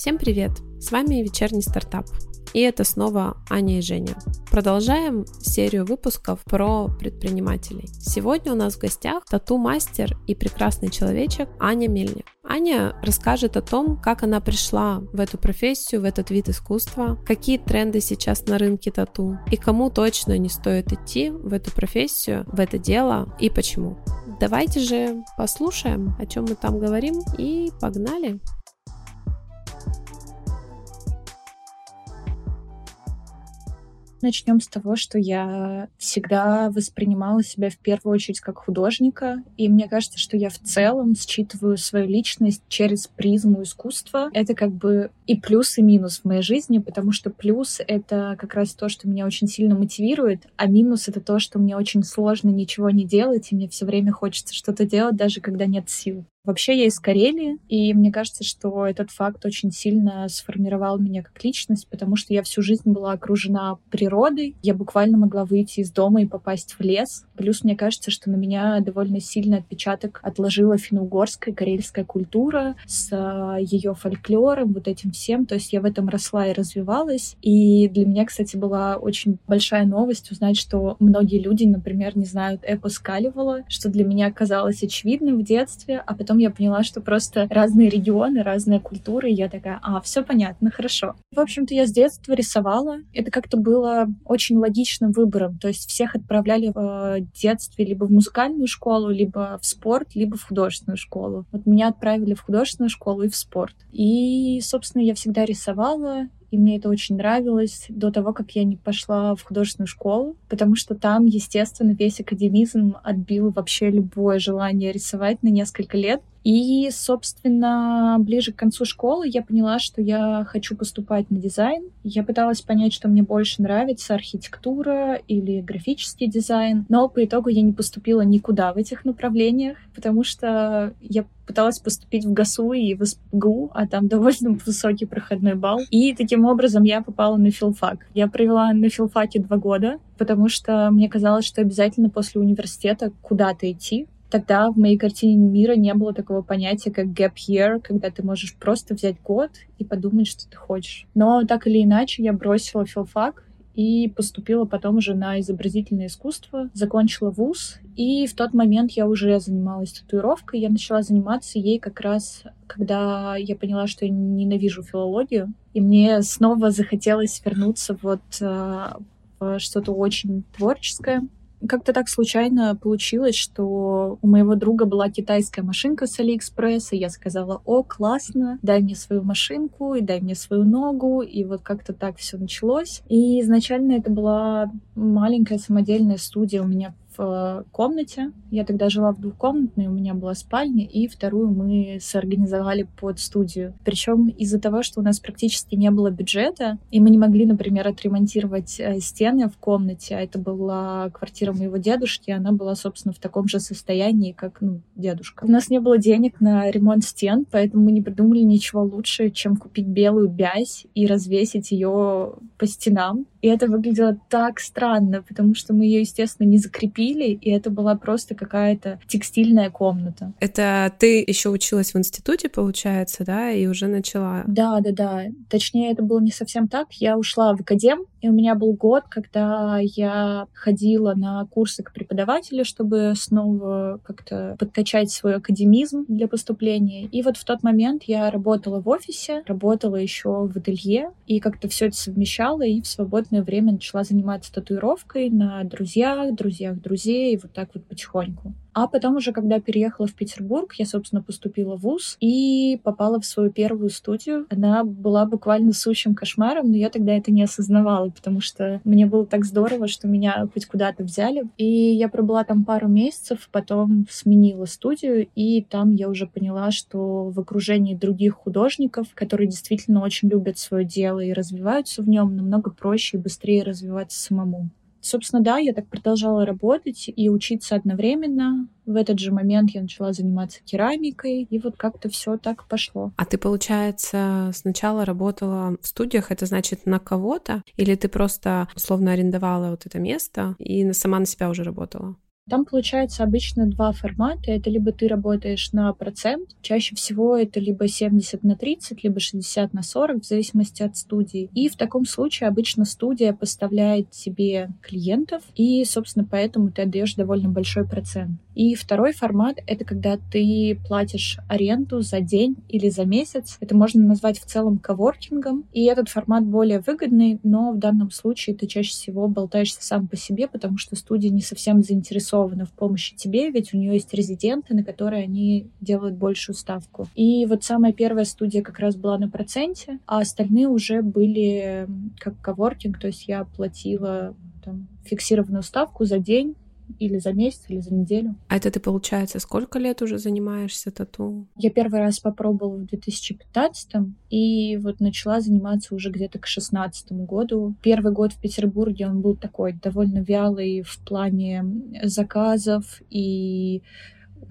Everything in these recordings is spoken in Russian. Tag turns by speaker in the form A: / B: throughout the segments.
A: Всем привет! С вами вечерний стартап. И это снова Аня и Женя. Продолжаем серию выпусков про предпринимателей. Сегодня у нас в гостях тату-мастер и прекрасный человечек Аня Мельник. Аня расскажет о том, как она пришла в эту профессию, в этот вид искусства, какие тренды сейчас на рынке тату и кому точно не стоит идти в эту профессию, в это дело и почему. Давайте же послушаем, о чем мы там говорим и погнали!
B: Начнем с того, что я всегда воспринимала себя в первую очередь как художника, и мне кажется, что я в целом считываю свою личность через призму искусства. Это как бы и плюс, и минус в моей жизни, потому что плюс — это как раз то, что меня очень сильно мотивирует, а минус — это то, что мне очень сложно ничего не делать, и мне все время хочется что-то делать, даже когда нет сил. Вообще я из Карелии, и мне кажется, что этот факт очень сильно сформировал меня как личность, потому что я всю жизнь была окружена природой. Я буквально могла выйти из дома и попасть в лес. Плюс мне кажется, что на меня довольно сильный отпечаток отложила финно-угорская карельская культура с а, ее фольклором, вот этим всем. То есть я в этом росла и развивалась. И для меня, кстати, была очень большая новость узнать, что многие люди, например, не знают эпос Калевала, что для меня казалось очевидным в детстве, а потом я поняла, что просто разные регионы, разные культуры, и я такая, а, все понятно, хорошо. В общем-то, я с детства рисовала. Это как-то было очень логичным выбором. То есть всех отправляли в э, детстве либо в музыкальную школу, либо в спорт, либо в художественную школу. Вот меня отправили в художественную школу и в спорт. И, собственно, я всегда рисовала, и мне это очень нравилось до того, как я не пошла в художественную школу, потому что там, естественно, весь академизм отбил вообще любое желание рисовать на несколько лет. И, собственно, ближе к концу школы я поняла, что я хочу поступать на дизайн. Я пыталась понять, что мне больше нравится, архитектура или графический дизайн. Но по итогу я не поступила никуда в этих направлениях, потому что я пыталась поступить в ГАСУ и в СПГУ, а там довольно высокий проходной балл. И таким образом я попала на филфак. Я провела на филфаке два года, потому что мне казалось, что обязательно после университета куда-то идти, Тогда в моей картине мира не было такого понятия, как gap year, когда ты можешь просто взять год и подумать, что ты хочешь. Но так или иначе я бросила филфак и поступила потом уже на изобразительное искусство, закончила вуз, и в тот момент я уже занималась татуировкой, я начала заниматься ей как раз, когда я поняла, что я ненавижу филологию, и мне снова захотелось вернуться вот э, в что-то очень творческое, как-то так случайно получилось, что у моего друга была китайская машинка с Алиэкспресса. Я сказала, о, классно, дай мне свою машинку и дай мне свою ногу. И вот как-то так все началось. И изначально это была маленькая самодельная студия у меня в комнате. Я тогда жила в двухкомнатной, у меня была спальня, и вторую мы соорганизовали под студию. Причем из-за того, что у нас практически не было бюджета, и мы не могли, например, отремонтировать э, стены в комнате, а это была квартира моего дедушки, она была, собственно, в таком же состоянии, как ну, дедушка. У нас не было денег на ремонт стен, поэтому мы не придумали ничего лучше, чем купить белую бязь и развесить ее по стенам. И это выглядело так странно, потому что мы ее, естественно, не закрепили, и это была просто какая-то текстильная комната.
A: Это ты еще училась в институте, получается, да, и уже начала?
B: Да, да, да. Точнее, это было не совсем так. Я ушла в академ, и у меня был год, когда я ходила на курсы к преподавателю, чтобы снова как-то подкачать свой академизм для поступления. И вот в тот момент я работала в офисе, работала еще в ателье, и как-то все это совмещала, и в свободное время начала заниматься татуировкой на друзьях, друзьях друзей, вот так вот потихоньку. А потом уже, когда переехала в Петербург, я, собственно, поступила в ВУЗ и попала в свою первую студию. Она была буквально сущим кошмаром, но я тогда это не осознавала, потому что мне было так здорово, что меня хоть куда-то взяли. И я пробыла там пару месяцев, потом сменила студию, и там я уже поняла, что в окружении других художников, которые действительно очень любят свое дело и развиваются в нем, намного проще и быстрее развиваться самому. Собственно, да, я так продолжала работать и учиться одновременно. В этот же момент я начала заниматься керамикой, и вот как-то все так пошло.
A: А ты, получается, сначала работала в студиях, это значит на кого-то, или ты просто условно арендовала вот это место и сама на себя уже работала?
B: Там получается обычно два формата. Это либо ты работаешь на процент, чаще всего это либо 70 на 30, либо 60 на 40, в зависимости от студии. И в таком случае обычно студия поставляет тебе клиентов, и, собственно, поэтому ты отдаешь довольно большой процент. И второй формат — это когда ты платишь аренду за день или за месяц. Это можно назвать в целом коворкингом. И этот формат более выгодный, но в данном случае ты чаще всего болтаешься сам по себе, потому что студия не совсем заинтересована в помощи тебе, ведь у нее есть резиденты, на которые они делают большую ставку. И вот самая первая студия как раз была на проценте, а остальные уже были как коворкинг, то есть я платила там, фиксированную ставку за день или за месяц, или за неделю.
A: А это ты, получается, сколько лет уже занимаешься тату?
B: Я первый раз попробовала в 2015 и вот начала заниматься уже где-то к 16 году. Первый год в Петербурге он был такой довольно вялый в плане заказов и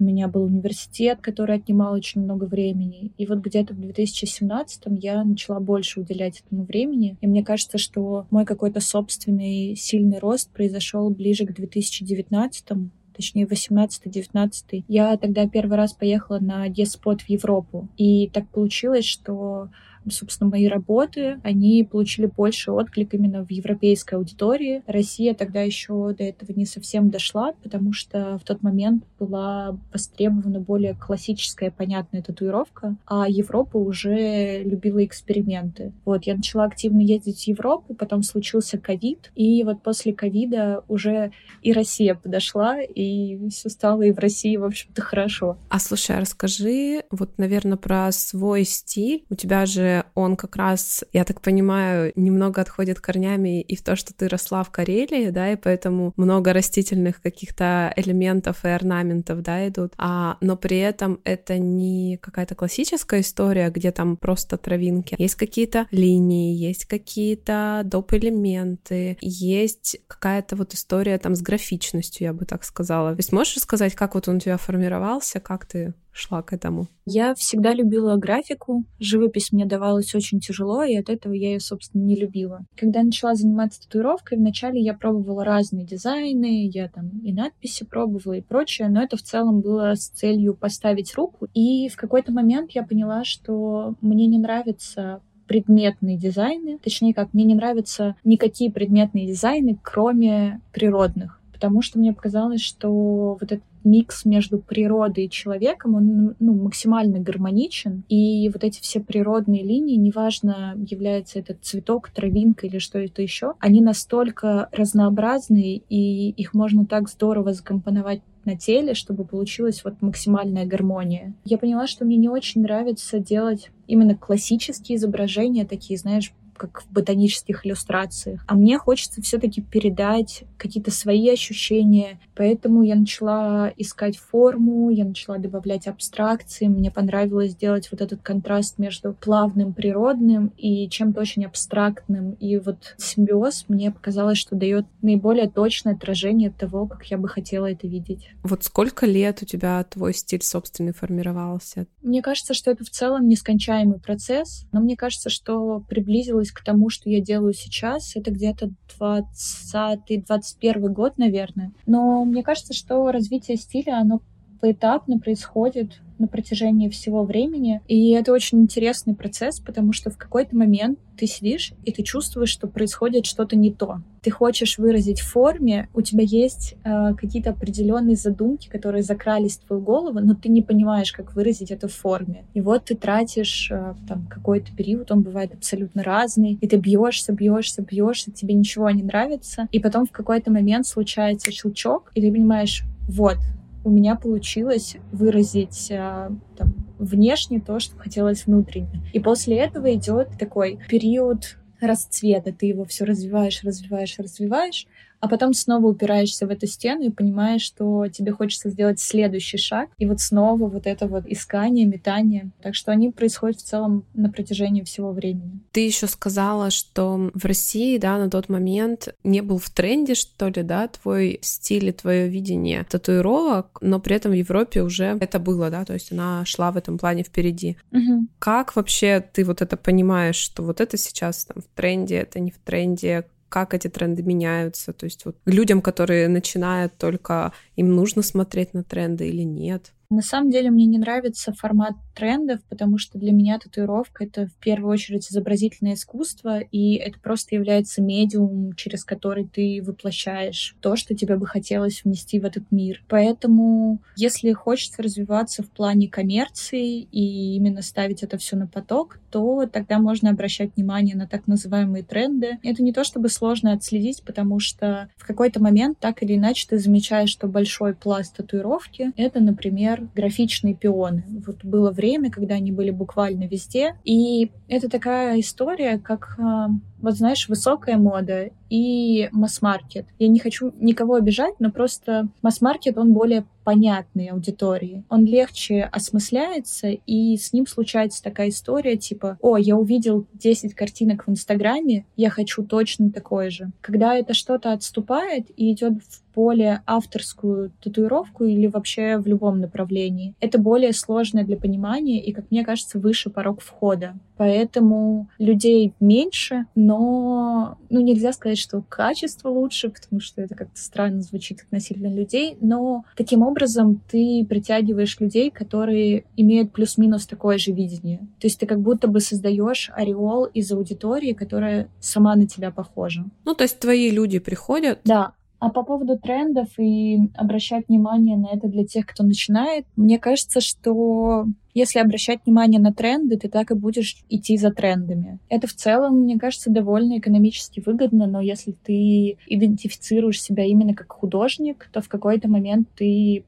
B: у меня был университет, который отнимал очень много времени. И вот где-то в 2017 я начала больше уделять этому времени. И мне кажется, что мой какой-то собственный сильный рост произошел ближе к 2019 точнее 18-19. Я тогда первый раз поехала на Еспот в Европу. И так получилось, что собственно, мои работы, они получили больше отклик именно в европейской аудитории. Россия тогда еще до этого не совсем дошла, потому что в тот момент была востребована более классическая, понятная татуировка, а Европа уже любила эксперименты. Вот, я начала активно ездить в Европу, потом случился ковид, и вот после ковида уже и Россия подошла, и все стало и в России, в общем-то, хорошо.
A: А слушай, а расскажи вот, наверное, про свой стиль. У тебя же он как раз, я так понимаю, немного отходит корнями и в то, что ты росла в Карелии, да, и поэтому много растительных каких-то элементов и орнаментов, да, идут, а, но при этом это не какая-то классическая история, где там просто травинки. Есть какие-то линии, есть какие-то доп. элементы, есть какая-то вот история там с графичностью, я бы так сказала. То есть можешь рассказать, как вот он у тебя формировался, как ты шла к этому?
B: Я всегда любила графику. Живопись мне давалась очень тяжело, и от этого я ее, собственно, не любила. Когда я начала заниматься татуировкой, вначале я пробовала разные дизайны, я там и надписи пробовала и прочее, но это в целом было с целью поставить руку. И в какой-то момент я поняла, что мне не нравится предметные дизайны, точнее как, мне не нравятся никакие предметные дизайны, кроме природных потому что мне показалось, что вот этот микс между природой и человеком, он ну, максимально гармоничен. И вот эти все природные линии, неважно, является этот цветок, травинка или что это еще, они настолько разнообразные, и их можно так здорово закомпоновать на теле, чтобы получилась вот максимальная гармония. Я поняла, что мне не очень нравится делать именно классические изображения, такие, знаешь, как в ботанических иллюстрациях. А мне хочется все-таки передать какие-то свои ощущения. Поэтому я начала искать форму, я начала добавлять абстракции. Мне понравилось сделать вот этот контраст между плавным, природным и чем-то очень абстрактным. И вот симбиоз мне показалось, что дает наиболее точное отражение того, как я бы хотела это видеть.
A: Вот сколько лет у тебя твой стиль собственный формировался?
B: Мне кажется, что это в целом нескончаемый процесс, но мне кажется, что приблизилось вернусь к тому, что я делаю сейчас, это где-то 20-21 год, наверное. Но мне кажется, что развитие стиля, оно поэтапно происходит на протяжении всего времени. И это очень интересный процесс, потому что в какой-то момент ты сидишь, и ты чувствуешь, что происходит что-то не то. Ты хочешь выразить форме, у тебя есть э, какие-то определенные задумки, которые закрались в твою голову, но ты не понимаешь, как выразить это в форме. И вот ты тратишь э, там какой-то период, он бывает абсолютно разный, и ты бьешься, бьешься, бьешься, тебе ничего не нравится, и потом в какой-то момент случается щелчок, и ты понимаешь, вот, у меня получилось выразить а, там, внешне то, что хотелось внутренне. И после этого идет такой период расцвета. Ты его все развиваешь, развиваешь, развиваешь, а потом снова упираешься в эту стену и понимаешь, что тебе хочется сделать следующий шаг, и вот снова вот это вот искание, метание. Так что они происходят в целом на протяжении всего времени.
A: Ты еще сказала, что в России, да, на тот момент не был в тренде, что ли, да, твой стиль и твое видение татуировок, но при этом в Европе уже это было, да, то есть она шла в этом плане впереди.
B: Угу.
A: Как вообще ты вот это понимаешь, что вот это сейчас там в тренде, это не в тренде? Как эти тренды меняются. То есть вот людям, которые начинают только, им нужно смотреть на тренды или нет.
B: На самом деле мне не нравится формат трендов, потому что для меня татуировка — это в первую очередь изобразительное искусство, и это просто является медиум, через который ты воплощаешь то, что тебе бы хотелось внести в этот мир. Поэтому, если хочется развиваться в плане коммерции и именно ставить это все на поток, то тогда можно обращать внимание на так называемые тренды. Это не то чтобы сложно отследить, потому что в какой-то момент так или иначе ты замечаешь, что большой пласт татуировки — это, например, графичные пионы. Вот было время, когда они были буквально везде. И это такая история, как а, вот знаешь, высокая мода и масс-маркет. Я не хочу никого обижать, но просто масс-маркет, он более понятный аудитории. Он легче осмысляется, и с ним случается такая история, типа, о, я увидел 10 картинок в Инстаграме, я хочу точно такое же. Когда это что-то отступает и идет в более авторскую татуировку или вообще в любом направлении, это более сложное для понимания и, как мне кажется, выше порог входа. Поэтому людей меньше, но ну, нельзя сказать, что качество лучше, потому что это как-то странно звучит относительно людей, но таким образом ты притягиваешь людей, которые имеют плюс-минус такое же видение. То есть ты как будто бы создаешь ореол из аудитории, которая сама на тебя похожа.
A: Ну, то есть твои люди приходят?
B: Да, а по поводу трендов и обращать внимание на это для тех, кто начинает, мне кажется, что если обращать внимание на тренды, ты так и будешь идти за трендами. Это в целом, мне кажется, довольно экономически выгодно, но если ты идентифицируешь себя именно как художник, то в какой-то момент ты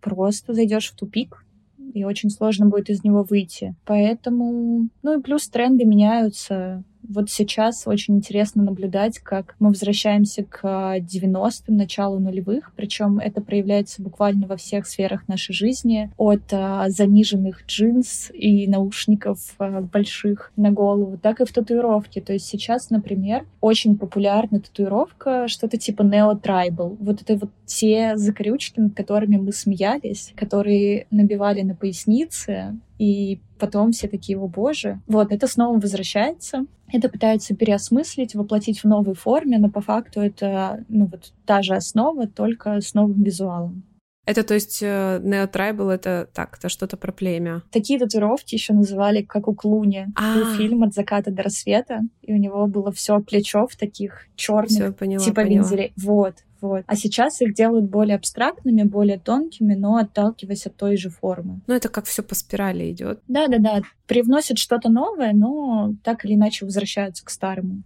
B: просто зайдешь в тупик, и очень сложно будет из него выйти. Поэтому, ну и плюс тренды меняются вот сейчас очень интересно наблюдать, как мы возвращаемся к 90-м, началу нулевых, причем это проявляется буквально во всех сферах нашей жизни, от а, заниженных джинс и наушников а, больших на голову, так и в татуировке. То есть сейчас, например, очень популярна татуировка, что-то типа Neo Tribal. Вот это вот те закорючки, над которыми мы смеялись, которые набивали на пояснице, и потом все такие, о боже. Вот, это снова возвращается. Это пытаются переосмыслить, воплотить в новой форме, но по факту это, ну, вот та же основа, только с новым визуалом.
A: Это, то есть, э, Neo Tribal — это так, это что-то про племя.
B: Такие татуировки еще называли, как у Клуни. А. Был фильм «От заката до рассвета», и у него было все плечо в таких черных, типа вензелей. Вот. Вот. А сейчас их делают более абстрактными, более тонкими, но отталкиваясь от той же формы.
A: Ну, это как все по спирали идет.
B: Да, да, да. Привносят что-то новое, но так или иначе возвращаются к старому.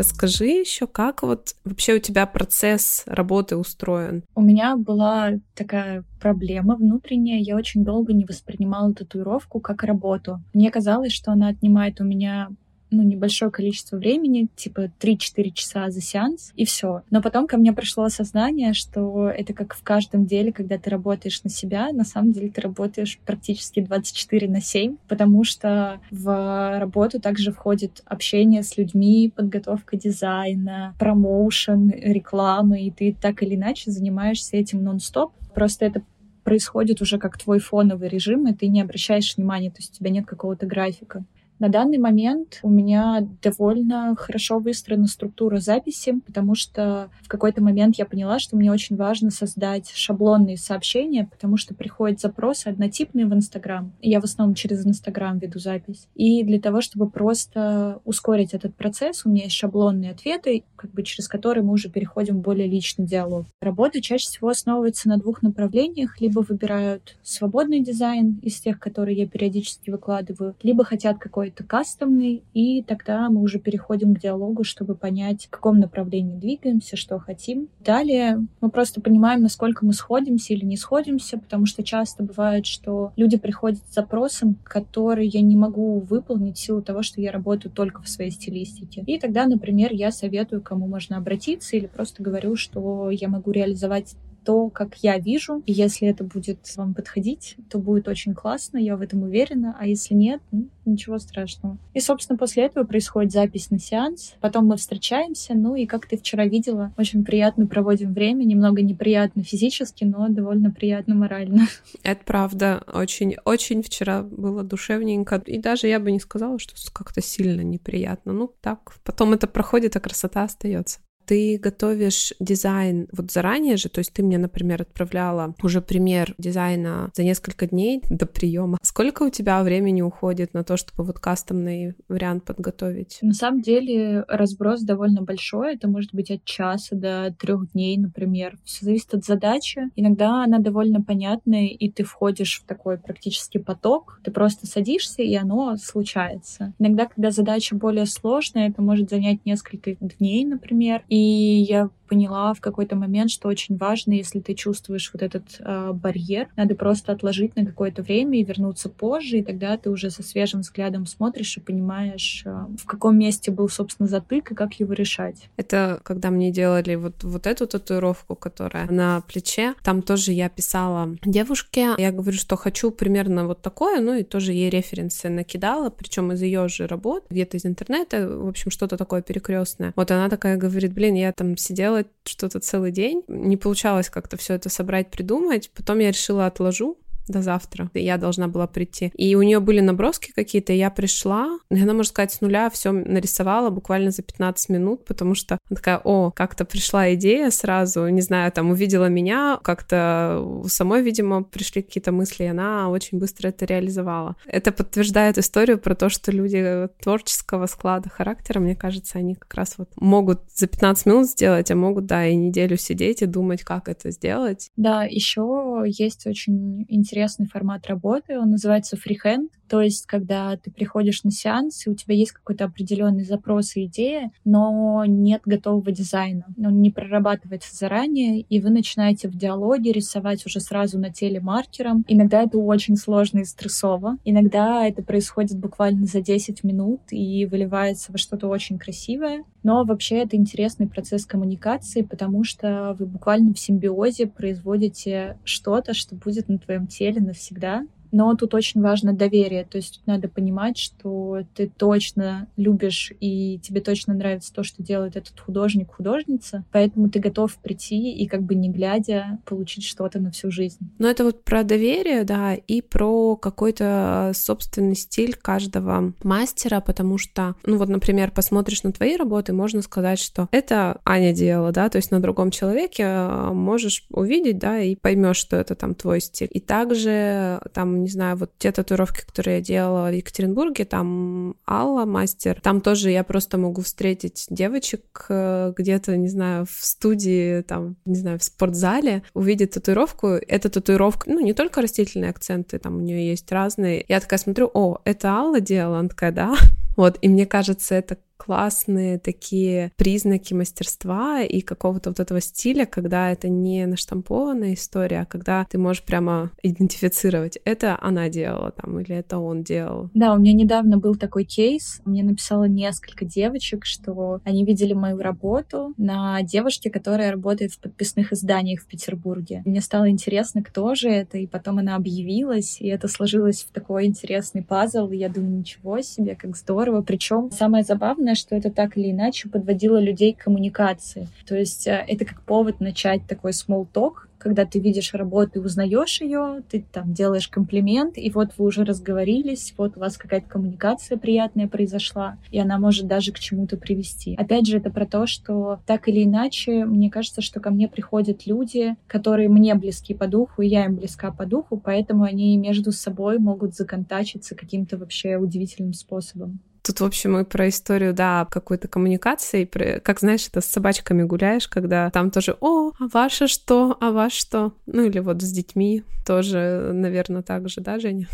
A: Расскажи еще, как вот вообще у тебя процесс работы устроен?
B: У меня была такая проблема внутренняя. Я очень долго не воспринимала татуировку как работу. Мне казалось, что она отнимает у меня ну, небольшое количество времени, типа 3-4 часа за сеанс, и все. Но потом ко мне пришло осознание, что это как в каждом деле, когда ты работаешь на себя, на самом деле ты работаешь практически 24 на 7, потому что в работу также входит общение с людьми, подготовка дизайна, промоушен, рекламы, и ты так или иначе занимаешься этим нон-стоп. Просто это происходит уже как твой фоновый режим, и ты не обращаешь внимания, то есть у тебя нет какого-то графика. На данный момент у меня довольно хорошо выстроена структура записи, потому что в какой-то момент я поняла, что мне очень важно создать шаблонные сообщения, потому что приходят запросы однотипные в Инстаграм. Я в основном через Инстаграм веду запись. И для того, чтобы просто ускорить этот процесс, у меня есть шаблонные ответы, как бы через которые мы уже переходим в более личный диалог. Работа чаще всего основывается на двух направлениях. Либо выбирают свободный дизайн из тех, которые я периодически выкладываю, либо хотят какой какой-то кастомный, и тогда мы уже переходим к диалогу, чтобы понять, в каком направлении двигаемся, что хотим. Далее мы просто понимаем, насколько мы сходимся или не сходимся, потому что часто бывает, что люди приходят с запросом, который я не могу выполнить в силу того, что я работаю только в своей стилистике. И тогда, например, я советую, кому можно обратиться, или просто говорю, что я могу реализовать то, как я вижу. И если это будет вам подходить, то будет очень классно, я в этом уверена. А если нет, ну, ничего страшного. И, собственно, после этого происходит запись на сеанс. Потом мы встречаемся, ну и, как ты вчера видела, очень приятно проводим время. Немного неприятно физически, но довольно приятно морально.
A: Это правда. Очень, очень вчера было душевненько. И даже я бы не сказала, что как-то сильно неприятно. Ну, так. Потом это проходит, а красота остается ты готовишь дизайн вот заранее же, то есть ты мне, например, отправляла уже пример дизайна за несколько дней до приема. Сколько у тебя времени уходит на то, чтобы вот кастомный вариант подготовить?
B: На самом деле разброс довольно большой. Это может быть от часа до трех дней, например. Все зависит от задачи. Иногда она довольно понятная, и ты входишь в такой практически поток. Ты просто садишься, и оно случается. Иногда, когда задача более сложная, это может занять несколько дней, например. И и я поняла в какой-то момент, что очень важно, если ты чувствуешь вот этот э, барьер, надо просто отложить на какое-то время и вернуться позже, и тогда ты уже со свежим взглядом смотришь и понимаешь, э, в каком месте был, собственно, затык и как его решать.
A: Это когда мне делали вот, вот эту татуировку, которая на плече, там тоже я писала девушке, я говорю, что хочу примерно вот такое, ну и тоже ей референсы накидала, причем из ее же работ, где-то из интернета, в общем, что-то такое перекрестное. Вот она такая говорит, блин, я там сидела делать что-то целый день. Не получалось как-то все это собрать, придумать. Потом я решила отложу до завтра. Я должна была прийти. И у нее были наброски какие-то, я пришла, она, можно сказать, с нуля все нарисовала буквально за 15 минут, потому что она такая, о, как-то пришла идея сразу, не знаю, там увидела меня, как-то у самой, видимо, пришли какие-то мысли, и она очень быстро это реализовала. Это подтверждает историю про то, что люди творческого склада характера, мне кажется, они как раз вот могут за 15 минут сделать, а могут, да, и неделю сидеть и думать, как это сделать.
B: Да, еще есть очень интересный интересный формат работы, он называется фрихенд, то есть когда ты приходишь на сеанс, и у тебя есть какой-то определенный запрос и идея, но нет готового дизайна, он не прорабатывается заранее, и вы начинаете в диалоге рисовать уже сразу на теле маркером. Иногда это очень сложно и стрессово, иногда это происходит буквально за 10 минут и выливается во что-то очень красивое, но вообще это интересный процесс коммуникации, потому что вы буквально в симбиозе производите что-то, что будет на твоем теле навсегда, но тут очень важно доверие, то есть тут надо понимать, что ты точно любишь и тебе точно нравится то, что делает этот художник, художница, поэтому ты готов прийти и как бы не глядя получить что-то на всю жизнь.
A: Но это вот про доверие, да, и про какой-то собственный стиль каждого мастера, потому что, ну вот, например, посмотришь на твои работы, можно сказать, что это Аня делала, да, то есть на другом человеке а, можешь увидеть, да, и поймешь, что это там твой стиль. И также там не знаю, вот те татуировки, которые я делала в Екатеринбурге, там Алла, мастер, там тоже я просто могу встретить девочек э, где-то, не знаю, в студии, там, не знаю, в спортзале, увидеть татуировку. Эта татуировка, ну, не только растительные акценты, там у нее есть разные. Я такая смотрю, о, это Алла делала? Она такая, да. Вот, и мне кажется, это классные такие признаки мастерства и какого-то вот этого стиля, когда это не наштампованная история, а когда ты можешь прямо идентифицировать, это она делала там или это он делал.
B: Да, у меня недавно был такой кейс. Мне написало несколько девочек, что они видели мою работу на девушке, которая работает в подписных изданиях в Петербурге. Мне стало интересно, кто же это, и потом она объявилась, и это сложилось в такой интересный пазл, и я думаю, ничего себе, как здорово. Причем самое забавное, главное, что это так или иначе подводило людей к коммуникации. То есть э, это как повод начать такой small talk, когда ты видишь работу и узнаешь ее, ты там делаешь комплимент, и вот вы уже разговорились, вот у вас какая-то коммуникация приятная произошла, и она может даже к чему-то привести. Опять же, это про то, что так или иначе, мне кажется, что ко мне приходят люди, которые мне близки по духу, и я им близка по духу, поэтому они между собой могут законтачиться каким-то вообще удивительным способом.
A: Тут, в общем, и про историю, да, какой-то коммуникации, про, как, знаешь, это с собачками гуляешь, когда там тоже, о, а ваше что, а ваш что? Ну, или вот с детьми тоже, наверное, так же, да, Женя?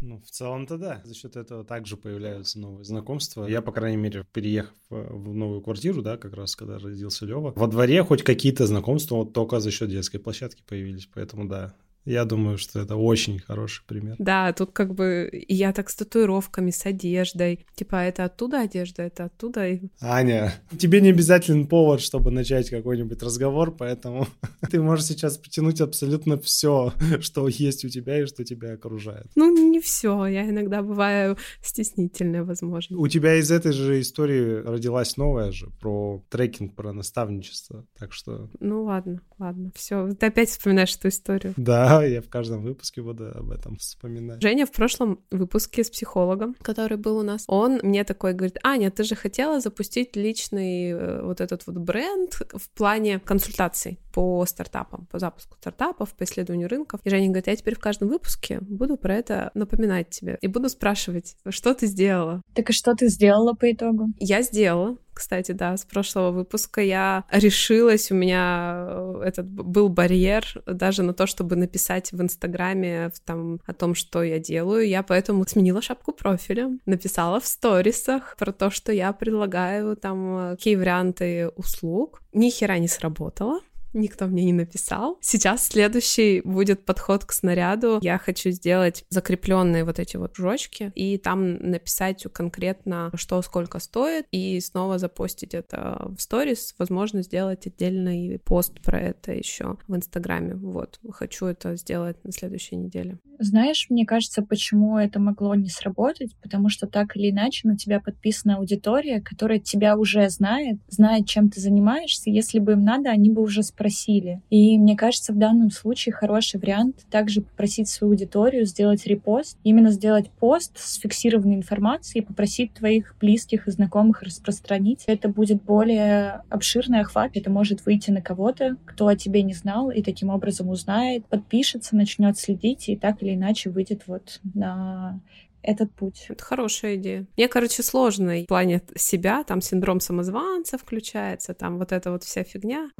C: Ну, в целом-то да. За счет этого также появляются новые знакомства. Я, по крайней мере, переехав в новую квартиру, да, как раз когда родился Лева, во дворе хоть какие-то знакомства вот только за счет детской площадки появились. Поэтому да, Я думаю, что это очень хороший пример.
A: Да, тут как бы я так с татуировками, с одеждой. Типа, это оттуда одежда, это оттуда.
C: Аня, тебе не обязателен повод, чтобы начать какой-нибудь разговор, поэтому ты можешь сейчас потянуть абсолютно все, что есть у тебя и что тебя окружает.
A: Ну, не все. Я иногда бываю стеснительная, возможно.
C: У тебя из этой же истории родилась новая же про трекинг, про наставничество. Так что...
A: Ну ладно, ладно. Все, ты опять вспоминаешь эту историю.
C: Да, я в каждом выпуске буду об этом вспоминать.
A: Женя в прошлом выпуске с психологом, который был у нас, он мне такой говорит, Аня, ты же хотела запустить личный э, вот этот вот бренд в плане консультаций по стартапам, по запуску стартапов, по исследованию рынков. И Женя говорит, я теперь в каждом выпуске буду про это напоминать тебе и буду спрашивать, что ты сделала.
B: Так и что ты сделала по итогу?
A: Я сделала кстати, да, с прошлого выпуска я решилась, у меня э, этот был барьер даже на то, чтобы написать в Инстаграме там о том, что я делаю. Я поэтому сменила шапку профиля, написала в сторисах про то, что я предлагаю там э, какие варианты услуг. Ни хера не сработало никто мне не написал. Сейчас следующий будет подход к снаряду. Я хочу сделать закрепленные вот эти вот кружочки и там написать конкретно, что сколько стоит, и снова запостить это в сторис. Возможно, сделать отдельный пост про это еще в Инстаграме. Вот, хочу это сделать на следующей неделе.
B: Знаешь, мне кажется, почему это могло не сработать, потому что так или иначе на тебя подписана аудитория, которая тебя уже знает, знает, чем ты занимаешься. Если бы им надо, они бы уже спросили. И мне кажется, в данном случае хороший вариант также попросить свою аудиторию сделать репост, именно сделать пост с фиксированной информацией попросить твоих близких и знакомых распространить. Это будет более обширный охват, это может выйти на кого-то, кто о тебе не знал, и таким образом узнает, подпишется, начнет следить, и так или иначе выйдет вот на этот путь.
A: Это хорошая идея. Мне, короче, сложно в плане себя, там синдром самозванца включается, там вот эта вот вся фигня.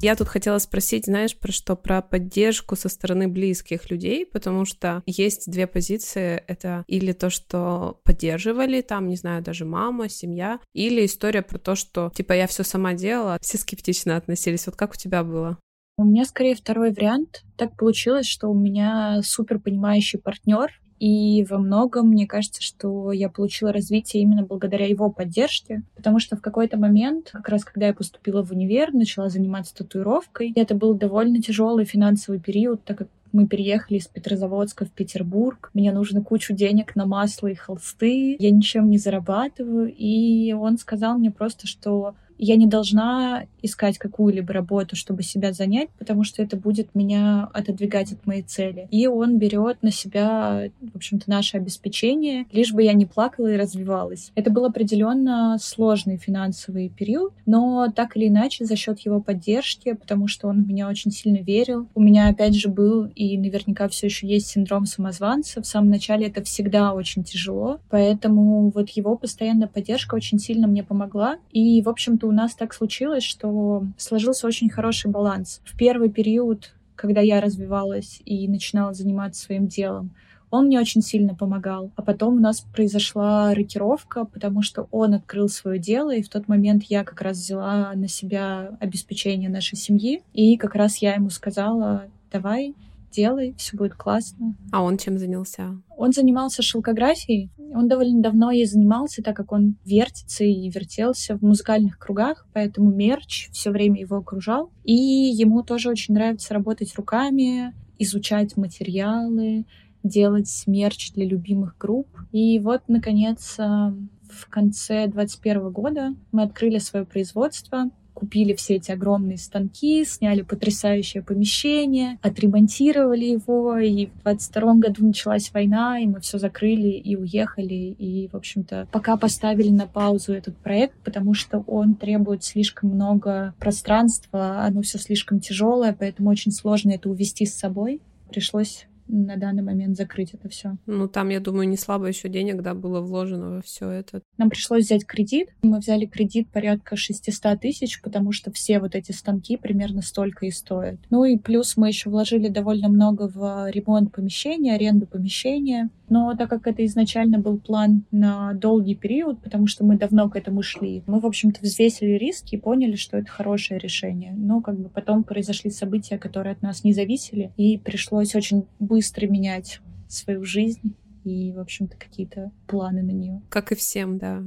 A: Я тут хотела спросить, знаешь, про что? Про поддержку со стороны близких людей, потому что есть две позиции. Это или то, что поддерживали, там, не знаю, даже мама, семья, или история про то, что, типа, я все сама делала, все скептично относились. Вот как у тебя было?
B: У меня скорее второй вариант. Так получилось, что у меня супер понимающий партнер, и во многом мне кажется, что я получила развитие именно благодаря его поддержке, потому что в какой-то момент, как раз когда я поступила в универ, начала заниматься татуировкой, это был довольно тяжелый финансовый период, так как мы переехали из Петрозаводска в Петербург. Мне нужно кучу денег на масло и холсты. Я ничем не зарабатываю. И он сказал мне просто, что я не должна искать какую-либо работу, чтобы себя занять, потому что это будет меня отодвигать от моей цели. И он берет на себя, в общем-то, наше обеспечение, лишь бы я не плакала и развивалась. Это был определенно сложный финансовый период, но так или иначе за счет его поддержки, потому что он в меня очень сильно верил. У меня, опять же, был и наверняка все еще есть синдром самозванца. В самом начале это всегда очень тяжело, поэтому вот его постоянная поддержка очень сильно мне помогла. И, в общем-то, у нас так случилось, что сложился очень хороший баланс. В первый период, когда я развивалась и начинала заниматься своим делом, он мне очень сильно помогал. А потом у нас произошла рокировка, потому что он открыл свое дело, и в тот момент я как раз взяла на себя обеспечение нашей семьи. И как раз я ему сказала, давай, делай, все будет классно.
A: А он чем занялся?
B: Он занимался шелкографией. Он довольно давно ей занимался, так как он вертится и вертелся в музыкальных кругах, поэтому мерч все время его окружал. И ему тоже очень нравится работать руками, изучать материалы, делать мерч для любимых групп. И вот, наконец, э, в конце 2021 года мы открыли свое производство купили все эти огромные станки, сняли потрясающее помещение, отремонтировали его, и в 22 году началась война, и мы все закрыли и уехали, и, в общем-то, пока поставили на паузу этот проект, потому что он требует слишком много пространства, оно все слишком тяжелое, поэтому очень сложно это увести с собой. Пришлось на данный момент закрыть это все.
A: Ну, там, я думаю, не слабо еще денег, да, было вложено во все это.
B: Нам пришлось взять кредит. Мы взяли кредит порядка 600 тысяч, потому что все вот эти станки примерно столько и стоят. Ну и плюс мы еще вложили довольно много в ремонт помещения, аренду помещения. Но так как это изначально был план на долгий период, потому что мы давно к этому шли, мы, в общем-то, взвесили риски и поняли, что это хорошее решение. Но как бы потом произошли события, которые от нас не зависели, и пришлось очень быстро менять свою жизнь и, в общем-то, какие-то планы на нее.
A: Как и всем, да.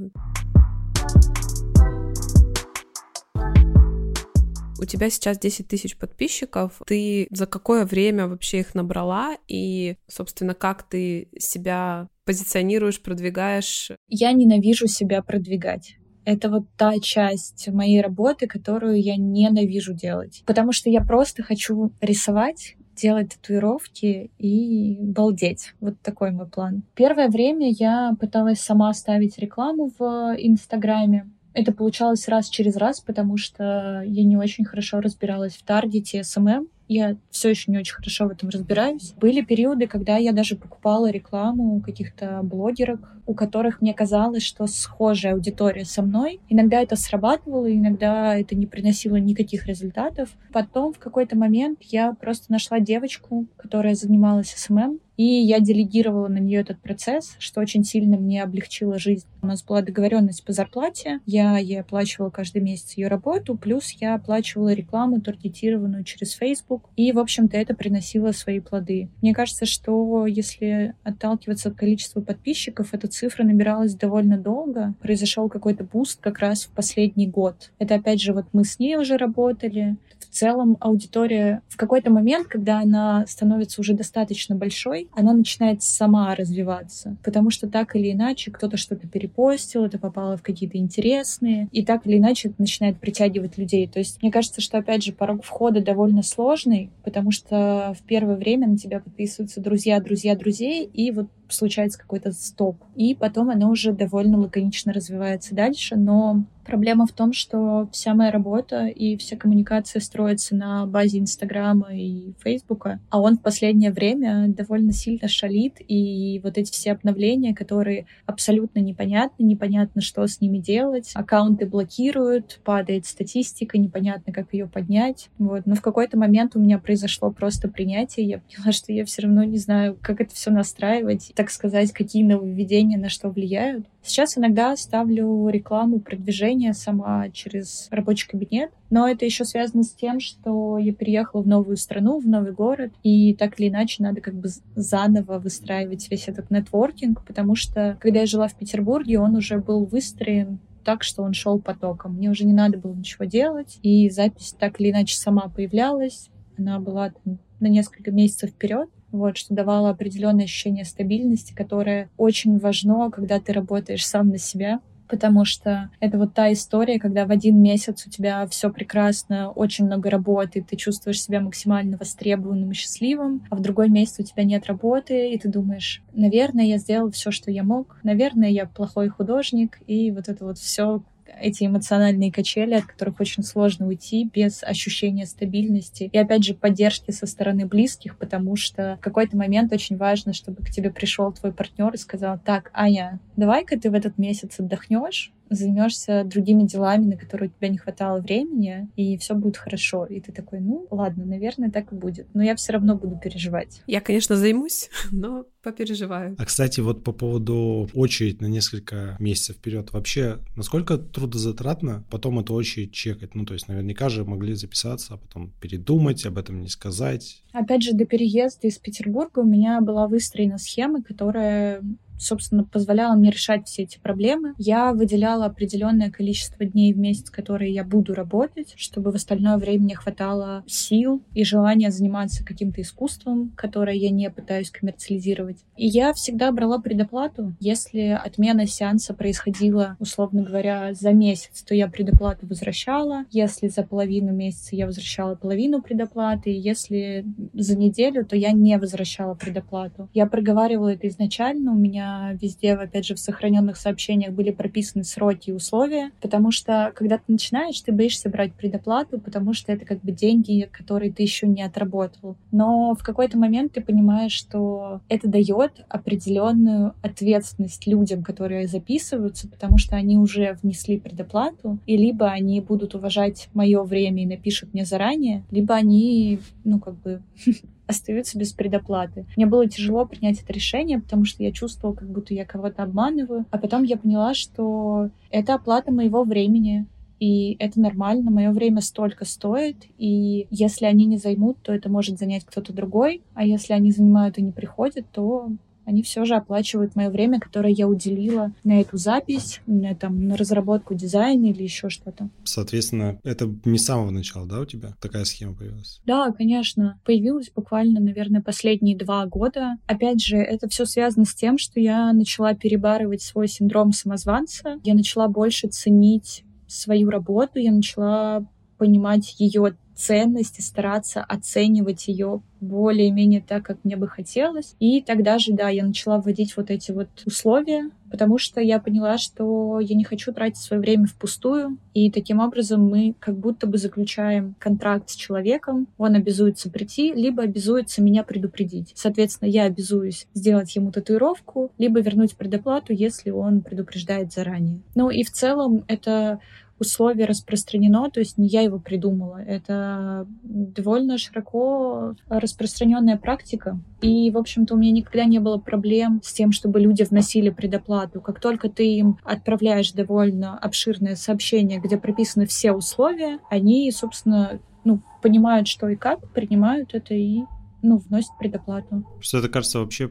A: У тебя сейчас 10 тысяч подписчиков. Ты за какое время вообще их набрала? И, собственно, как ты себя позиционируешь, продвигаешь?
B: Я ненавижу себя продвигать. Это вот та часть моей работы, которую я ненавижу делать. Потому что я просто хочу рисовать, делать татуировки и балдеть. Вот такой мой план. Первое время я пыталась сама ставить рекламу в Инстаграме. Это получалось раз через раз, потому что я не очень хорошо разбиралась в таргете SMM. Я все еще не очень хорошо в этом разбираюсь. Были периоды, когда я даже покупала рекламу у каких-то блогерок, у которых мне казалось, что схожая аудитория со мной. Иногда это срабатывало, иногда это не приносило никаких результатов. Потом в какой-то момент я просто нашла девочку, которая занималась SMM, и я делегировала на нее этот процесс, что очень сильно мне облегчило жизнь. У нас была договоренность по зарплате, я ей оплачивала каждый месяц ее работу, плюс я оплачивала рекламу, таргетированную через Facebook, и, в общем-то, это приносило свои плоды. Мне кажется, что если отталкиваться от количества подписчиков, эта цифра набиралась довольно долго. Произошел какой-то буст как раз в последний год. Это, опять же, вот мы с ней уже работали. В целом аудитория в какой-то момент, когда она становится уже достаточно большой, она начинает сама развиваться, потому что так или иначе кто-то что-то перепостил, это попало в какие-то интересные, и так или иначе это начинает притягивать людей. То есть мне кажется, что, опять же, порог входа довольно сложный, потому что в первое время на тебя подписываются друзья, друзья, друзей, и вот случается какой-то стоп. И потом оно уже довольно лаконично развивается дальше, но Проблема в том, что вся моя работа и вся коммуникация строится на базе Инстаграма и Фейсбука, а он в последнее время довольно сильно шалит, и вот эти все обновления, которые абсолютно непонятны, непонятно, что с ними делать, аккаунты блокируют, падает статистика, непонятно, как ее поднять. Вот. Но в какой-то момент у меня произошло просто принятие, я поняла, что я все равно не знаю, как это все настраивать, так сказать, какие нововведения на что влияют. Сейчас иногда ставлю рекламу продвижения сама через рабочий кабинет, но это еще связано с тем, что я переехала в новую страну, в новый город, и так или иначе надо как бы заново выстраивать весь этот нетворкинг, потому что когда я жила в Петербурге, он уже был выстроен так, что он шел потоком. Мне уже не надо было ничего делать, и запись так или иначе сама появлялась. Она была там на несколько месяцев вперед вот, что давало определенное ощущение стабильности, которое очень важно, когда ты работаешь сам на себя, потому что это вот та история, когда в один месяц у тебя все прекрасно, очень много работы, ты чувствуешь себя максимально востребованным и счастливым, а в другой месяц у тебя нет работы, и ты думаешь, наверное, я сделал все, что я мог, наверное, я плохой художник, и вот это вот все эти эмоциональные качели, от которых очень сложно уйти без ощущения стабильности и, опять же, поддержки со стороны близких, потому что в какой-то момент очень важно, чтобы к тебе пришел твой партнер и сказал, так, Аня, давай-ка ты в этот месяц отдохнешь, займешься другими делами, на которые у тебя не хватало времени, и все будет хорошо. И ты такой, ну, ладно, наверное, так и будет. Но я все равно буду переживать.
A: Я, конечно, займусь, но попереживаю.
C: А, кстати, вот по поводу очередь на несколько месяцев вперед, вообще, насколько трудозатратно потом эту очередь чекать? Ну, то есть, наверняка же могли записаться, а потом передумать, об этом не сказать.
B: Опять же, до переезда из Петербурга у меня была выстроена схема, которая собственно, позволяла мне решать все эти проблемы. Я выделяла определенное количество дней в месяц, которые я буду работать, чтобы в остальное время мне хватало сил и желания заниматься каким-то искусством, которое я не пытаюсь коммерциализировать. И я всегда брала предоплату. Если отмена сеанса происходила, условно говоря, за месяц, то я предоплату возвращала. Если за половину месяца я возвращала половину предоплаты. Если за неделю, то я не возвращала предоплату. Я проговаривала это изначально. У меня везде, опять же, в сохраненных сообщениях были прописаны сроки и условия, потому что, когда ты начинаешь, ты боишься брать предоплату, потому что это как бы деньги, которые ты еще не отработал. Но в какой-то момент ты понимаешь, что это дает определенную ответственность людям, которые записываются, потому что они уже внесли предоплату, и либо они будут уважать мое время и напишут мне заранее, либо они, ну, как бы остаются без предоплаты. Мне было тяжело принять это решение, потому что я чувствовала, как будто я кого-то обманываю. А потом я поняла, что это оплата моего времени, и это нормально, мое время столько стоит, и если они не займут, то это может занять кто-то другой, а если они занимают и не приходят, то они все же оплачивают мое время, которое я уделила на эту запись, на, там, на разработку дизайна или еще что-то.
C: Соответственно, это не с самого начала, да, у тебя такая схема появилась?
B: Да, конечно. Появилась буквально, наверное, последние два года. Опять же, это все связано с тем, что я начала перебарывать свой синдром самозванца. Я начала больше ценить свою работу, я начала понимать ее ценность и стараться оценивать ее более-менее так, как мне бы хотелось. И тогда же, да, я начала вводить вот эти вот условия, потому что я поняла, что я не хочу тратить свое время впустую, и таким образом мы как будто бы заключаем контракт с человеком, он обязуется прийти, либо обязуется меня предупредить. Соответственно, я обязуюсь сделать ему татуировку, либо вернуть предоплату, если он предупреждает заранее. Ну и в целом это условие распространено, то есть не я его придумала. Это довольно широко распространенная практика. И, в общем-то, у меня никогда не было проблем с тем, чтобы люди вносили предоплату. Как только ты им отправляешь довольно обширное сообщение, где прописаны все условия, они, собственно, ну, понимают, что и как, принимают это и ну, вносит предоплату.
C: Что это кажется вообще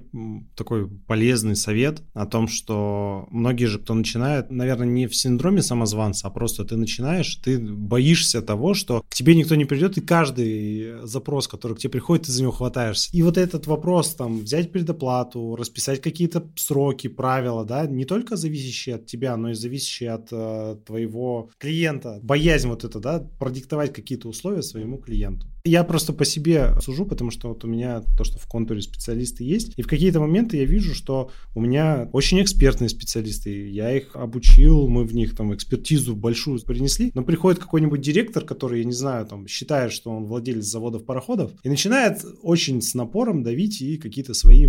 C: такой полезный совет о том, что многие же, кто начинает, наверное, не в синдроме самозванца, а просто ты начинаешь, ты боишься того, что к тебе никто не придет, и каждый запрос, который к тебе приходит, ты за него хватаешься. И вот этот вопрос, там, взять предоплату, расписать какие-то сроки, правила, да, не только зависящие от тебя, но и зависящие от э, твоего клиента. Боязнь вот это, да, продиктовать какие-то условия своему клиенту. Я просто по себе сужу, потому что вот у меня то, что в контуре специалисты есть, и в какие-то моменты я вижу, что у меня очень экспертные специалисты, я их обучил, мы в них там экспертизу большую принесли, но приходит какой-нибудь директор, который, я не знаю, там считает, что он владелец заводов пароходов, и начинает очень с напором давить и какие-то свои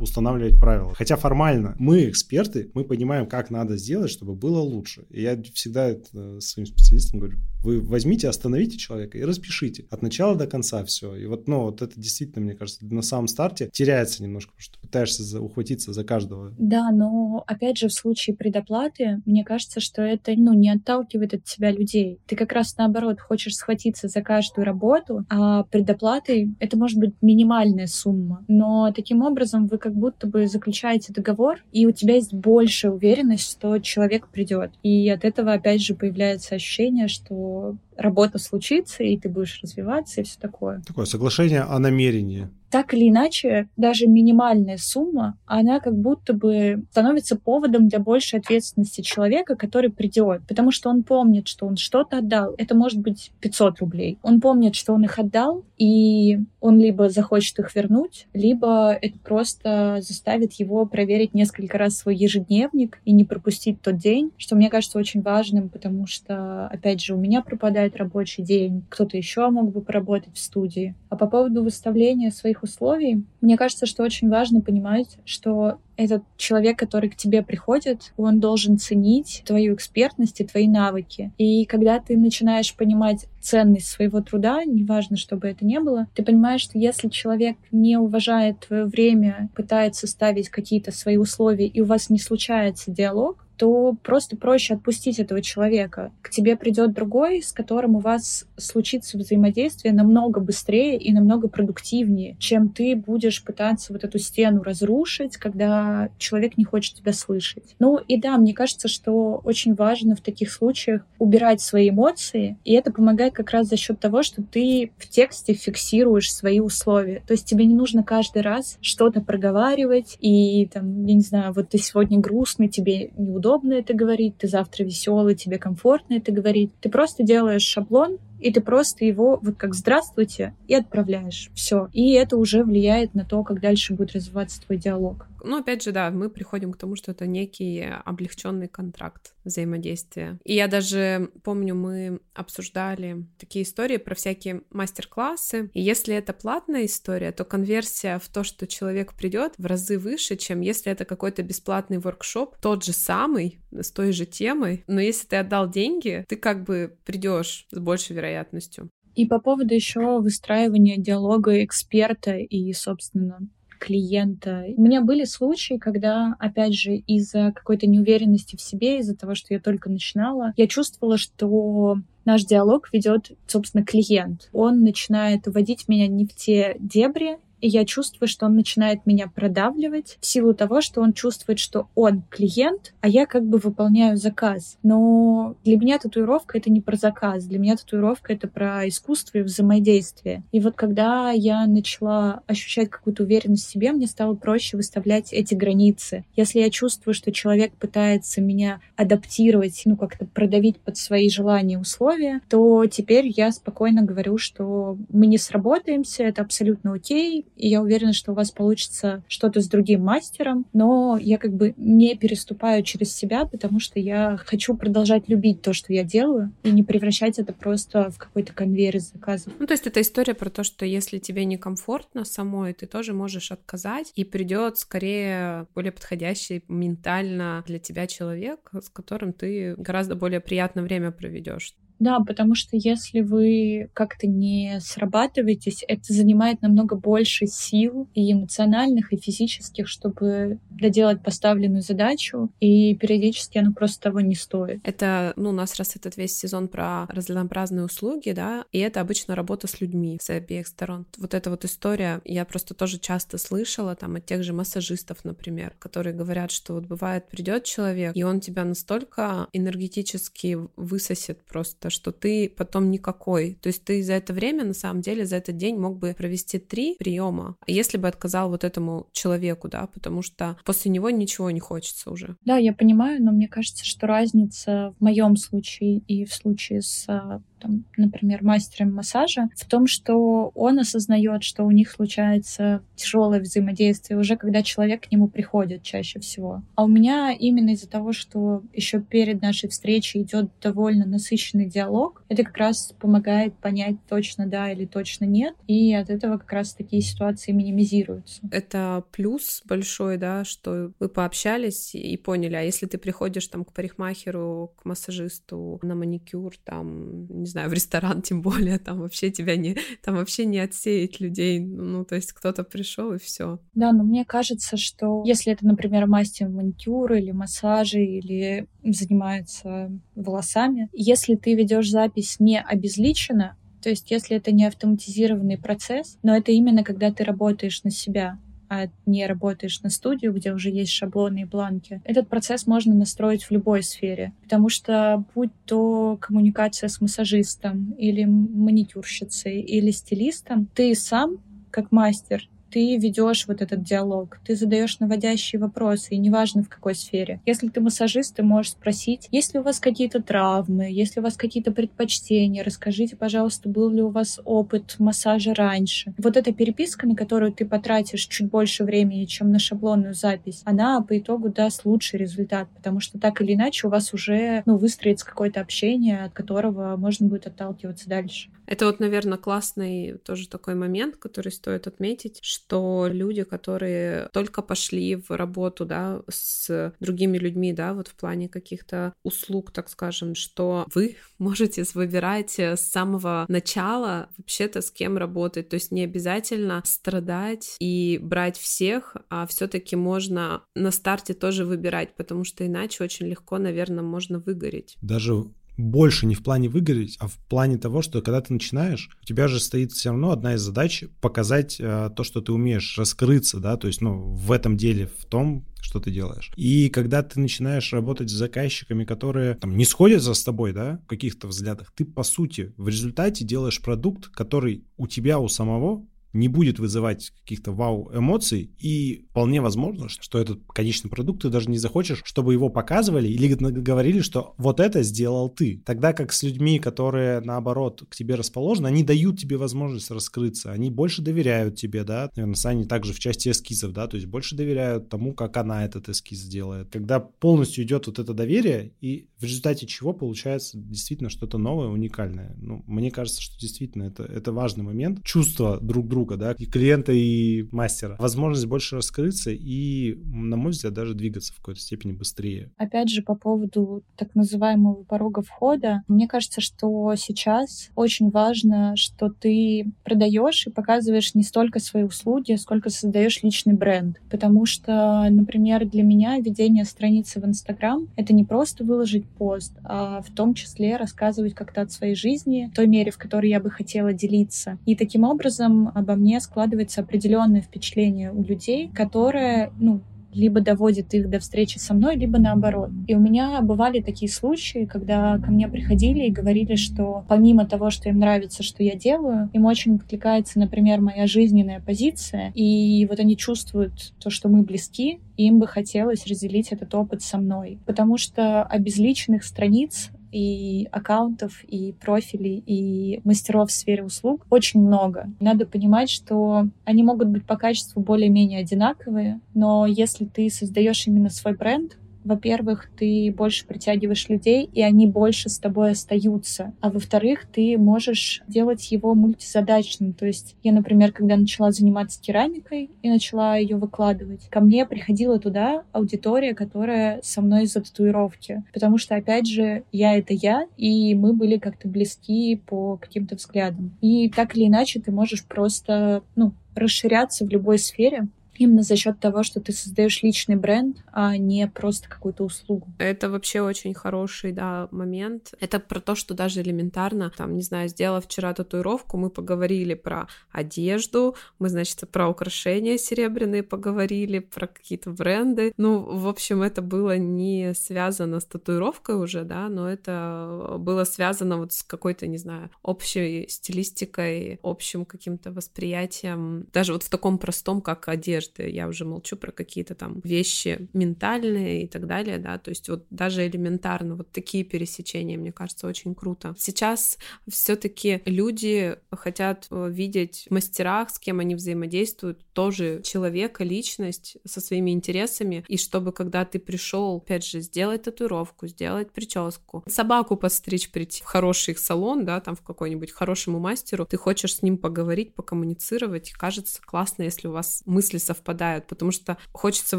C: устанавливать правила. Хотя формально мы эксперты, мы понимаем, как надо сделать, чтобы было лучше. И я всегда своим специалистам говорю, вы возьмите, остановите человека и распишите от начала до конца все. И вот, ну, вот это действительно, мне кажется, на самом старте теряется немножко, потому что пытаешься за, ухватиться за каждого.
B: Да, но опять же в случае предоплаты, мне кажется, что это, ну, не отталкивает от тебя людей. Ты как раз наоборот хочешь схватиться за каждую работу, а предоплатой это может быть минимальная сумма. Но таким образом вы как будто бы заключаете договор, и у тебя есть большая уверенность, что человек придет. И от этого опять же появляется ощущение, что работа случится, и ты будешь развиваться, и все такое.
C: Такое соглашение о намерении
B: так или иначе, даже минимальная сумма, она как будто бы становится поводом для большей ответственности человека, который придет, потому что он помнит, что он что-то отдал. Это может быть 500 рублей. Он помнит, что он их отдал, и он либо захочет их вернуть, либо это просто заставит его проверить несколько раз свой ежедневник и не пропустить тот день, что мне кажется очень важным, потому что, опять же, у меня пропадает рабочий день, кто-то еще мог бы поработать в студии. А по поводу выставления своих условий, мне кажется, что очень важно понимать, что этот человек, который к тебе приходит, он должен ценить твою экспертность и твои навыки. И когда ты начинаешь понимать ценность своего труда, неважно, что бы это ни было, ты понимаешь, что если человек не уважает твое время, пытается ставить какие-то свои условия, и у вас не случается диалог, то просто проще отпустить этого человека. К тебе придет другой, с которым у вас случится взаимодействие намного быстрее и намного продуктивнее, чем ты будешь пытаться вот эту стену разрушить, когда человек не хочет тебя слышать. Ну и да, мне кажется, что очень важно в таких случаях убирать свои эмоции, и это помогает как раз за счет того, что ты в тексте фиксируешь свои условия. То есть тебе не нужно каждый раз что-то проговаривать, и там, я не знаю, вот ты сегодня грустный, тебе неудобно это говорить, ты завтра веселый, тебе комфортно это говорить. Ты просто делаешь шаблон, и ты просто его вот как «здравствуйте» и отправляешь. Все. И это уже влияет на то, как дальше будет развиваться твой диалог.
A: Ну, опять же, да, мы приходим к тому, что это некий облегченный контракт взаимодействия. И я даже помню, мы обсуждали такие истории про всякие мастер-классы. И если это платная история, то конверсия в то, что человек придет, в разы выше, чем если это какой-то бесплатный воркшоп, тот же самый, с той же темой. Но если ты отдал деньги, ты как бы придешь с большей вероятностью.
B: И по поводу еще выстраивания диалога эксперта и, собственно, клиента. У меня были случаи, когда, опять же, из-за какой-то неуверенности в себе, из-за того, что я только начинала, я чувствовала, что наш диалог ведет, собственно, клиент. Он начинает вводить меня не в те дебри, и я чувствую, что он начинает меня продавливать в силу того, что он чувствует, что он клиент, а я как бы выполняю заказ. Но для меня татуировка — это не про заказ, для меня татуировка — это про искусство и взаимодействие. И вот когда я начала ощущать какую-то уверенность в себе, мне стало проще выставлять эти границы. Если я чувствую, что человек пытается меня адаптировать, ну, как-то продавить под свои желания и условия, то теперь я спокойно говорю, что мы не сработаемся, это абсолютно окей, и я уверена, что у вас получится что-то с другим мастером, но я как бы не переступаю через себя, потому что я хочу продолжать любить то, что я делаю, и не превращать это просто в какой-то конвейер из заказов.
A: Ну, то есть это история про то, что если тебе некомфортно самой, ты тоже можешь отказать, и придет скорее более подходящий ментально для тебя человек, с которым ты гораздо более приятное время проведешь.
B: Да, потому что если вы как-то не срабатываетесь, это занимает намного больше сил и эмоциональных, и физических, чтобы доделать поставленную задачу, и периодически оно просто того не стоит.
A: Это, ну, у нас раз этот весь сезон про разнообразные услуги, да, и это обычно работа с людьми с обеих сторон. Вот эта вот история, я просто тоже часто слышала там от тех же массажистов, например, которые говорят, что вот бывает придет человек, и он тебя настолько энергетически высосет просто, что ты потом никакой. То есть ты за это время, на самом деле, за этот день мог бы провести три приема, если бы отказал вот этому человеку, да, потому что после него ничего не хочется уже.
B: Да, я понимаю, но мне кажется, что разница в моем случае и в случае с а, там, например, мастером массажа, в том, что он осознает, что у них случается тяжелое взаимодействие уже когда человек к нему приходит чаще всего. А у меня именно из-за того, что еще перед нашей встречей идет довольно насыщенный диалог, это как раз помогает понять точно да или точно нет, и от этого как раз такие ситуации минимизируются.
A: Это плюс большой, да, что вы пообщались и поняли, а если ты приходишь там к парикмахеру, к массажисту на маникюр, там, не знаю, в ресторан тем более, там вообще тебя не, там вообще не отсеять людей, ну, то есть кто-то пришел и все.
B: Да, но мне кажется, что если это, например, мастер маникюра или массажи, или занимается волосами, если ты ведешь запись не обезличенно, то есть если это не автоматизированный процесс, но это именно когда ты работаешь на себя, а не работаешь на студию, где уже есть шаблоны и бланки, этот процесс можно настроить в любой сфере. Потому что будь то коммуникация с массажистом или маникюрщицей или стилистом, ты сам как мастер ты ведешь вот этот диалог, ты задаешь наводящие вопросы, и неважно в какой сфере. Если ты массажист, ты можешь спросить, есть ли у вас какие-то травмы, есть ли у вас какие-то предпочтения, расскажите, пожалуйста, был ли у вас опыт массажа раньше. Вот эта переписка, на которую ты потратишь чуть больше времени, чем на шаблонную запись, она по итогу даст лучший результат, потому что так или иначе у вас уже ну, выстроится какое-то общение, от которого можно будет отталкиваться дальше.
A: Это вот, наверное, классный тоже такой момент, который стоит отметить, что люди, которые только пошли в работу, да, с другими людьми, да, вот в плане каких-то услуг, так скажем, что вы можете выбирать с самого начала вообще-то с кем работать, то есть не обязательно страдать и брать всех, а все-таки можно на старте тоже выбирать, потому что иначе очень легко, наверное, можно выгореть.
C: Даже больше не в плане выгореть, а в плане того, что когда ты начинаешь, у тебя же стоит все равно одна из задач показать э, то, что ты умеешь, раскрыться, да, то есть, ну, в этом деле, в том, что ты делаешь. И когда ты начинаешь работать с заказчиками, которые там не сходятся с тобой, да, в каких-то взглядах, ты, по сути, в результате делаешь продукт, который у тебя, у самого не будет вызывать каких-то вау-эмоций, и вполне возможно, что этот конечный продукт ты даже не захочешь, чтобы его показывали или говорили, что вот это сделал ты. Тогда как с людьми, которые, наоборот, к тебе расположены, они дают тебе возможность раскрыться, они больше доверяют тебе, да, наверное, Сани также в части эскизов, да, то есть больше доверяют тому, как она этот эскиз сделает. Когда полностью идет вот это доверие, и в результате чего получается действительно что-то новое, уникальное. Ну, мне кажется, что действительно это, это важный момент. Чувство друг друга, да, и клиента, и мастера. Возможность больше раскрыться и, на мой взгляд, даже двигаться в какой-то степени быстрее.
B: Опять же, по поводу так называемого порога входа, мне кажется, что сейчас очень важно, что ты продаешь и показываешь не столько свои услуги, сколько создаешь личный бренд. Потому что, например, для меня ведение страницы в Инстаграм — это не просто выложить пост, а в том числе рассказывать как-то от своей жизни, в той мере, в которой я бы хотела делиться. И таким образом обо мне складывается определенное впечатление у людей, которое, ну, либо доводит их до встречи со мной, либо наоборот. И у меня бывали такие случаи, когда ко мне приходили и говорили, что помимо того, что им нравится, что я делаю, им очень откликается, например, моя жизненная позиция, и вот они чувствуют то, что мы близки, и им бы хотелось разделить этот опыт со мной. Потому что обезличенных страниц и аккаунтов, и профилей, и мастеров в сфере услуг очень много. Надо понимать, что они могут быть по качеству более-менее одинаковые, но если ты создаешь именно свой бренд, во-первых, ты больше притягиваешь людей, и они больше с тобой остаются. А во-вторых, ты можешь делать его мультизадачным. То есть я, например, когда начала заниматься керамикой и начала ее выкладывать, ко мне приходила туда аудитория, которая со мной из-за татуировки. Потому что, опять же, я — это я, и мы были как-то близки по каким-то взглядам. И так или иначе ты можешь просто, ну, расширяться в любой сфере, именно за счет того, что ты создаешь личный бренд, а не просто какую-то услугу.
A: Это вообще очень хороший, да, момент. Это про то, что даже элементарно, там, не знаю, сделала вчера татуировку, мы поговорили про одежду, мы, значит, про украшения серебряные поговорили, про какие-то бренды. Ну, в общем, это было не связано с татуировкой уже, да, но это было связано вот с какой-то, не знаю, общей стилистикой, общим каким-то восприятием, даже вот в таком простом, как одежда одежды, я уже молчу про какие-то там вещи ментальные и так далее, да, то есть вот даже элементарно вот такие пересечения, мне кажется, очень круто. Сейчас все-таки люди хотят э, видеть в мастерах, с кем они взаимодействуют, тоже человека, личность со своими интересами, и чтобы когда ты пришел, опять же, сделать татуировку, сделать прическу, собаку подстричь, прийти в хороший салон, да, там в какой-нибудь хорошему мастеру, ты хочешь с ним поговорить, покоммуницировать, кажется классно, если у вас мысли совпадают совпадают, потому что хочется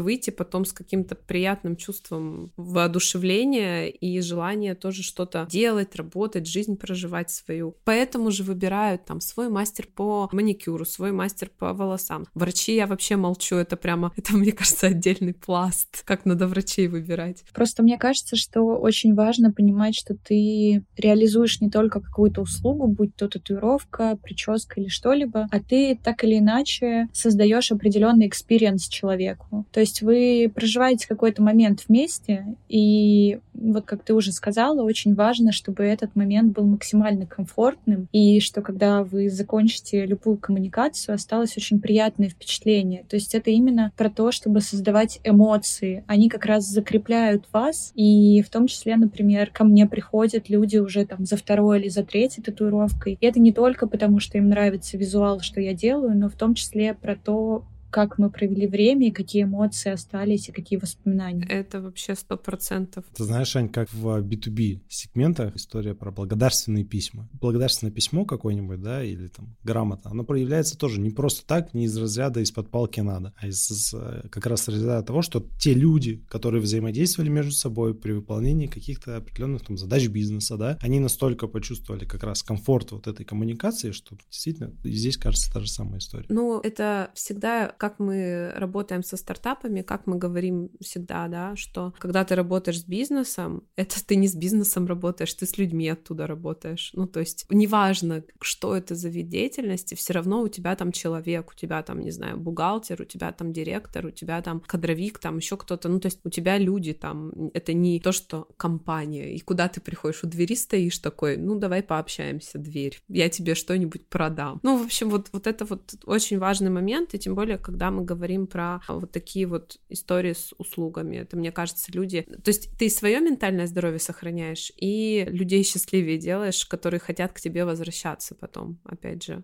A: выйти потом с каким-то приятным чувством воодушевления и желания тоже что-то делать, работать, жизнь проживать свою. Поэтому же выбирают там свой мастер по маникюру, свой мастер по волосам. Врачи я вообще молчу, это прямо, это мне кажется отдельный пласт, как надо врачей выбирать.
B: Просто мне кажется, что очень важно понимать, что ты реализуешь не только какую-то услугу, будь то татуировка, прическа или что-либо, а ты так или иначе создаешь определенный experience человеку. То есть вы проживаете какой-то момент вместе, и вот как ты уже сказала, очень важно, чтобы этот момент был максимально комфортным, и что когда вы закончите любую коммуникацию, осталось очень приятное впечатление. То есть это именно про то, чтобы создавать эмоции. Они как раз закрепляют вас, и в том числе, например, ко мне приходят люди уже там за второй или за третьей татуировкой. И это не только потому, что им нравится визуал, что я делаю, но в том числе про то, как мы провели время, и какие эмоции остались, и какие воспоминания.
A: Это вообще сто процентов.
C: Ты знаешь, Ань, как в B2B сегментах история про благодарственные письма. Благодарственное письмо какое-нибудь, да, или там грамота, оно проявляется тоже не просто так, не из разряда из-под палки надо, а из как раз разряда того, что те люди, которые взаимодействовали между собой при выполнении каких-то определенных там задач бизнеса, да, они настолько почувствовали как раз комфорт вот этой коммуникации, что действительно здесь кажется та же самая история.
A: Ну, это всегда как мы работаем со стартапами, как мы говорим всегда, да, что когда ты работаешь с бизнесом, это ты не с бизнесом работаешь, ты с людьми оттуда работаешь. Ну, то есть неважно, что это за вид деятельности, все равно у тебя там человек, у тебя там, не знаю, бухгалтер, у тебя там директор, у тебя там кадровик, там еще кто-то. Ну, то есть у тебя люди там, это не то, что компания. И куда ты приходишь, у двери стоишь такой, ну, давай пообщаемся, дверь. Я тебе что-нибудь продам. Ну, в общем, вот, вот это вот очень важный момент, и тем более, когда мы говорим про вот такие вот истории с услугами. Это, мне кажется, люди... То есть ты свое ментальное здоровье сохраняешь, и людей счастливее делаешь, которые хотят к тебе возвращаться потом, опять же.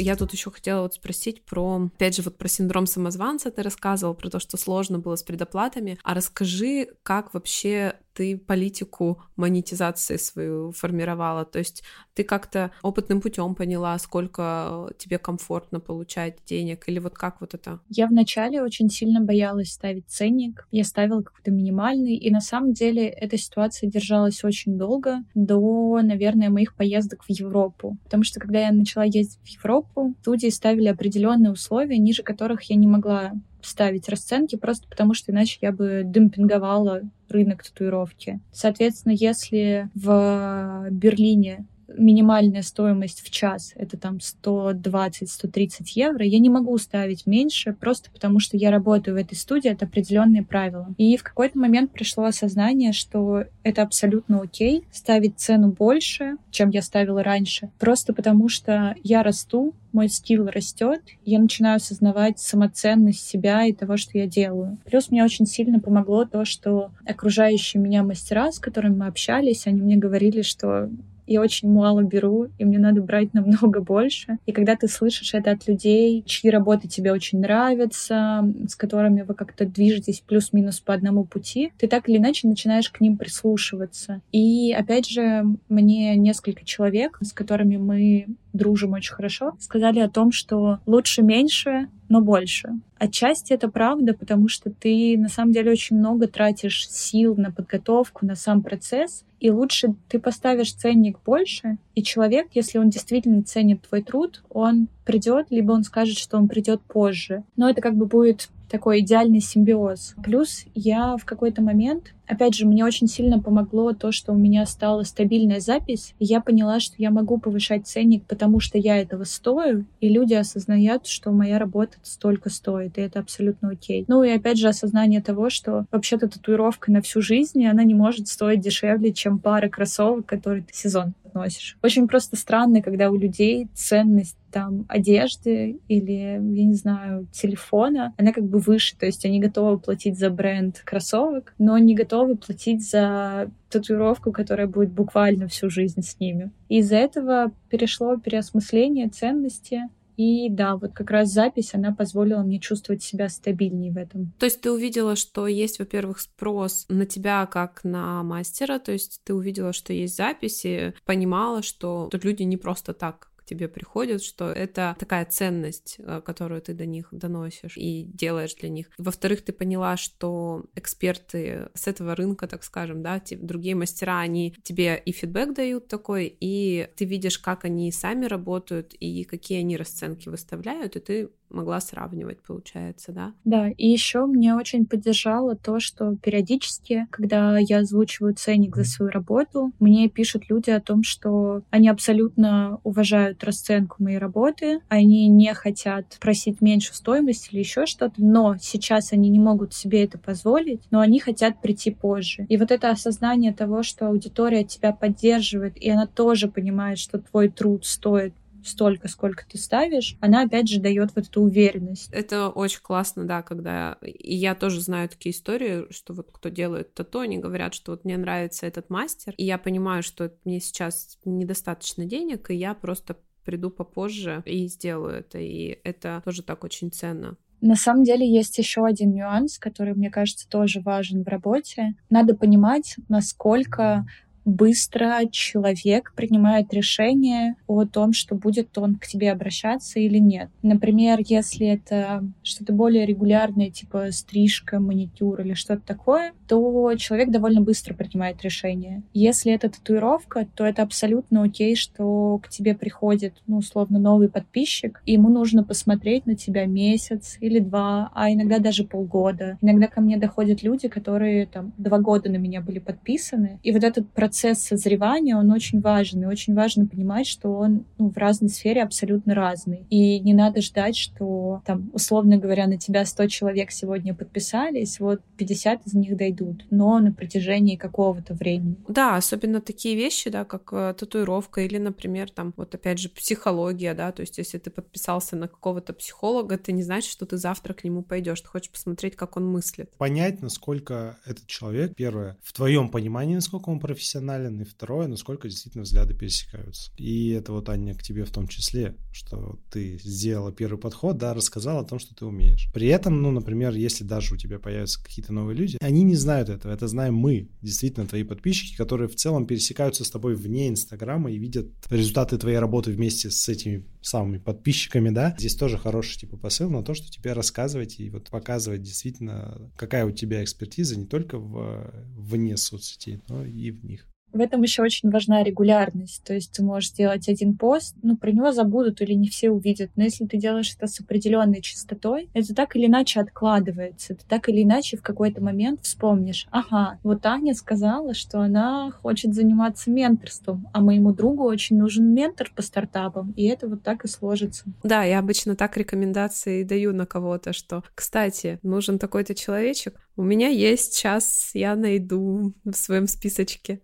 A: Я тут еще хотела вот спросить про, опять же, вот про синдром самозванца ты рассказывал, про то, что сложно было с предоплатами. А расскажи, как вообще ты политику монетизации свою формировала? То есть ты как-то опытным путем поняла, сколько тебе комфортно получать денег, или вот как вот это?
B: Я вначале очень сильно боялась ставить ценник. Я ставила какой-то минимальный, и на самом деле эта ситуация держалась очень долго, до, наверное, моих поездок в Европу. Потому что когда я начала ездить в Европу, студии ставили определенные условия, ниже которых я не могла ставить расценки, просто потому что иначе я бы демпинговала рынок татуировки. Соответственно, если в Берлине минимальная стоимость в час — это там 120-130 евро, я не могу ставить меньше, просто потому что я работаю в этой студии, это определенные правила. И в какой-то момент пришло осознание, что это абсолютно окей ставить цену больше, чем я ставила раньше, просто потому что я расту, мой скилл растет, я начинаю осознавать самоценность себя и того, что я делаю. Плюс мне очень сильно помогло то, что окружающие меня мастера, с которыми мы общались, они мне говорили, что я очень мало беру, и мне надо брать намного больше. И когда ты слышишь это от людей, чьи работы тебе очень нравятся, с которыми вы как-то движетесь плюс-минус по одному пути, ты так или иначе начинаешь к ним прислушиваться. И опять же, мне несколько человек, с которыми мы дружим очень хорошо, сказали о том, что лучше меньше, но больше. Отчасти это правда, потому что ты на самом деле очень много тратишь сил на подготовку, на сам процесс, и лучше ты поставишь ценник больше, и человек, если он действительно ценит твой труд, он придет, либо он скажет, что он придет позже. Но это как бы будет такой идеальный симбиоз. Плюс я в какой-то момент, опять же, мне очень сильно помогло то, что у меня стала стабильная запись, и я поняла, что я могу повышать ценник, потому что я этого стою, и люди осознают, что моя работа столько стоит, и это абсолютно окей. Ну и опять же осознание того, что вообще-то татуировка на всю жизнь, она не может стоить дешевле, чем пара кроссовок, которые сезон носишь. Очень просто странно, когда у людей ценность там одежды или, я не знаю, телефона, она как бы выше, то есть они готовы платить за бренд кроссовок, но не готовы платить за татуировку, которая будет буквально всю жизнь с ними. И из-за этого перешло переосмысление ценности, и да, вот как раз запись, она позволила мне чувствовать себя стабильнее в этом.
A: То есть ты увидела, что есть, во-первых, спрос на тебя как на мастера, то есть ты увидела, что есть записи, понимала, что тут люди не просто так тебе приходят, что это такая ценность, э, которую ты до них доносишь и делаешь для них. Во-вторых, ты поняла, что эксперты с этого рынка, так скажем, да, другие мастера, они тебе и фидбэк дают такой, и ты видишь, как они сами работают и какие они расценки выставляют, и ты могла сравнивать, получается, да?
B: Да, и еще мне очень поддержало то, что периодически, когда я озвучиваю ценник за свою работу, мне пишут люди о том, что они абсолютно уважают расценку моей работы, они не хотят просить меньше стоимости или еще что-то, но сейчас они не могут себе это позволить, но они хотят прийти позже. И вот это осознание того, что аудитория тебя поддерживает, и она тоже понимает, что твой труд стоит столько, сколько ты ставишь, она опять же дает вот эту уверенность.
A: Это очень классно, да, когда... И я тоже знаю такие истории, что вот кто делает тату, они говорят, что вот мне нравится этот мастер, и я понимаю, что мне сейчас недостаточно денег, и я просто приду попозже и сделаю это, и это тоже так очень ценно.
B: На самом деле есть еще один нюанс, который, мне кажется, тоже важен в работе. Надо понимать, насколько быстро человек принимает решение о том, что будет он к тебе обращаться или нет. Например, если это что-то более регулярное, типа стрижка, маникюр или что-то такое, то человек довольно быстро принимает решение. Если это татуировка, то это абсолютно окей, что к тебе приходит, ну, условно, новый подписчик, и ему нужно посмотреть на тебя месяц или два, а иногда даже полгода. Иногда ко мне доходят люди, которые там два года на меня были подписаны, и вот этот процесс созревания, он очень важен, и очень важно понимать, что он ну, в разной сфере абсолютно разный. И не надо ждать, что там, условно говоря, на тебя 100 человек сегодня подписались, вот 50 из них дойдут, но на протяжении какого-то времени.
A: Да, особенно такие вещи, да, как э, татуировка или, например, там, вот опять же, психология, да, то есть если ты подписался на какого-то психолога, ты не значит, что ты завтра к нему пойдешь, ты хочешь посмотреть, как он мыслит.
C: Понять, насколько этот человек, первое, в твоем понимании, насколько он профессионален, и второе, насколько действительно взгляды пересекаются. И это вот, Аня, к тебе в том числе, что ты сделала первый подход, да, рассказала о том, что ты умеешь. При этом, ну, например, если даже у тебя появятся какие-то новые люди, они не знают этого, это знаем мы, действительно, твои подписчики, которые в целом пересекаются с тобой вне Инстаграма и видят результаты твоей работы вместе с этими самыми подписчиками, да. Здесь тоже хороший, типа, посыл на то, что тебе рассказывать и вот показывать действительно, какая у тебя экспертиза не только в, вне соцсетей, но и в них.
B: В этом еще очень важна регулярность. То есть ты можешь сделать один пост, ну, про него забудут или не все увидят. Но если ты делаешь это с определенной частотой, это так или иначе откладывается. Ты так или иначе в какой-то момент вспомнишь, ага, вот Аня сказала, что она хочет заниматься менторством, а моему другу очень нужен ментор по стартапам, и это вот так и сложится.
A: Да, я обычно так рекомендации даю на кого-то, что, кстати, нужен такой-то человечек, у меня есть час, я найду в своем списочке.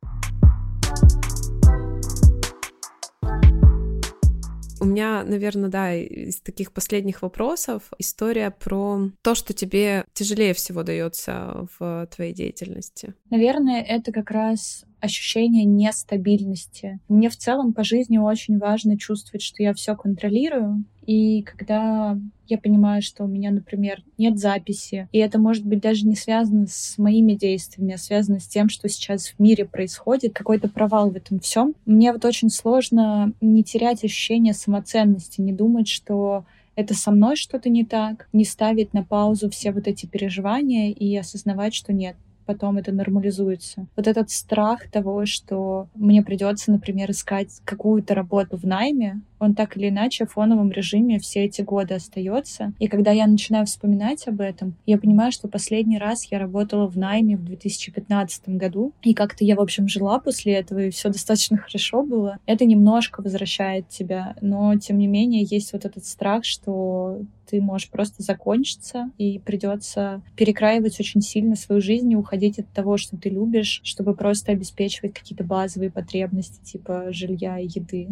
A: У меня, наверное, да, из таких последних вопросов история про то, что тебе тяжелее всего дается в твоей деятельности.
B: Наверное, это как раз ощущение нестабильности. Мне в целом по жизни очень важно чувствовать, что я все контролирую, и когда я понимаю, что у меня, например, нет записи, и это может быть даже не связано с моими действиями, а связано с тем, что сейчас в мире происходит, какой-то провал в этом всем, мне вот очень сложно не терять ощущение самоценности, не думать, что это со мной что-то не так, не ставить на паузу все вот эти переживания и осознавать, что нет, потом это нормализуется. Вот этот страх того, что мне придется, например, искать какую-то работу в найме, он так или иначе в фоновом режиме все эти годы остается. И когда я начинаю вспоминать об этом, я понимаю, что последний раз я работала в найме в 2015 году, и как-то я, в общем, жила после этого, и все достаточно хорошо было. Это немножко возвращает тебя, но, тем не менее, есть вот этот страх, что ты можешь просто закончиться, и придется перекраивать очень сильно свою жизнь и уходить от того, что ты любишь, чтобы просто обеспечивать какие-то базовые потребности, типа жилья и еды.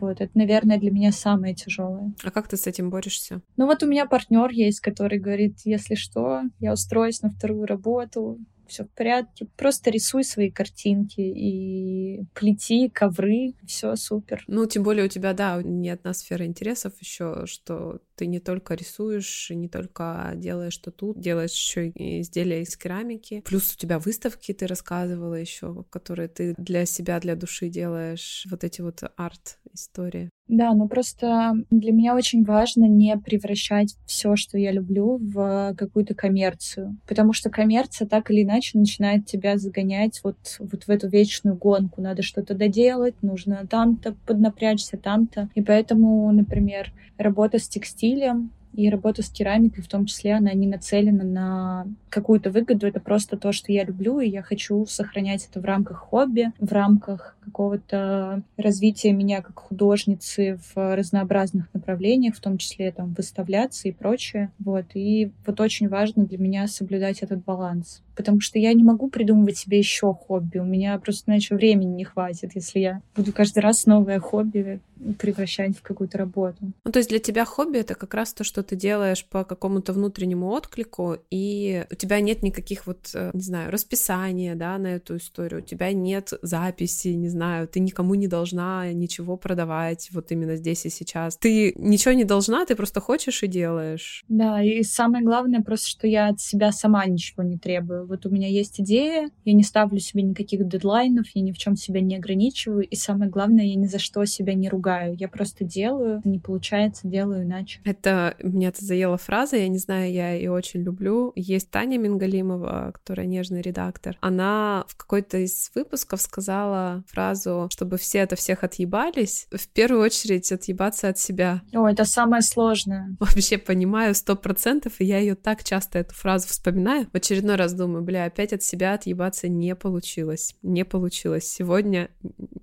B: Вот, это, наверное, для меня самое тяжелое.
A: А как ты с этим борешься?
B: Ну вот у меня партнер есть, который говорит, если что, я устроюсь на вторую работу, все в порядке. Просто рисуй свои картинки и плети ковры, все супер.
A: Ну, тем более у тебя, да, не одна сфера интересов еще, что ты не только рисуешь, не только делаешь что тут, делаешь еще и изделия из керамики. Плюс у тебя выставки, ты рассказывала еще, которые ты для себя, для души делаешь. Вот эти вот арт-истории.
B: Да, но просто для меня очень важно не превращать все, что я люблю, в какую-то коммерцию. Потому что коммерция так или иначе начинает тебя загонять вот, вот в эту вечную гонку. Надо что-то доделать, нужно там-то поднапрячься, там-то. И поэтому, например, работа с текстилем и работа с керамикой, в том числе, она не нацелена на какую-то выгоду. Это просто то, что я люблю, и я хочу сохранять это в рамках хобби, в рамках какого-то развития меня как художницы в разнообразных направлениях, в том числе там выставляться и прочее. Вот. И вот очень важно для меня соблюдать этот баланс потому что я не могу придумывать себе еще хобби. У меня просто иначе времени не хватит, если я буду каждый раз новое хобби превращать в какую-то работу.
A: Ну, то есть для тебя хобби — это как раз то, что ты делаешь по какому-то внутреннему отклику, и у тебя нет никаких вот, э, не знаю, расписания, да, на эту историю, у тебя нет записи, не знаю, ты никому не должна ничего продавать вот именно здесь и сейчас. Ты ничего не должна, ты просто хочешь и делаешь.
B: Да, и самое главное просто, что я от себя сама ничего не требую. Вот у меня есть идея, я не ставлю себе никаких дедлайнов, я ни в чем себя не ограничиваю, и самое главное, я ни за что себя не ругаю. Я просто делаю, не получается, делаю иначе.
A: Это мне это заела фраза, я не знаю, я ее очень люблю. Есть Таня Мингалимова, которая нежный редактор. Она в какой-то из выпусков сказала фразу, чтобы все это всех отъебались, в первую очередь отъебаться от себя.
B: О, это самое сложное.
A: Вообще понимаю сто процентов, и я ее так часто эту фразу вспоминаю. В очередной раз думаю, бля, опять от себя отъебаться не получилось. Не получилось. Сегодня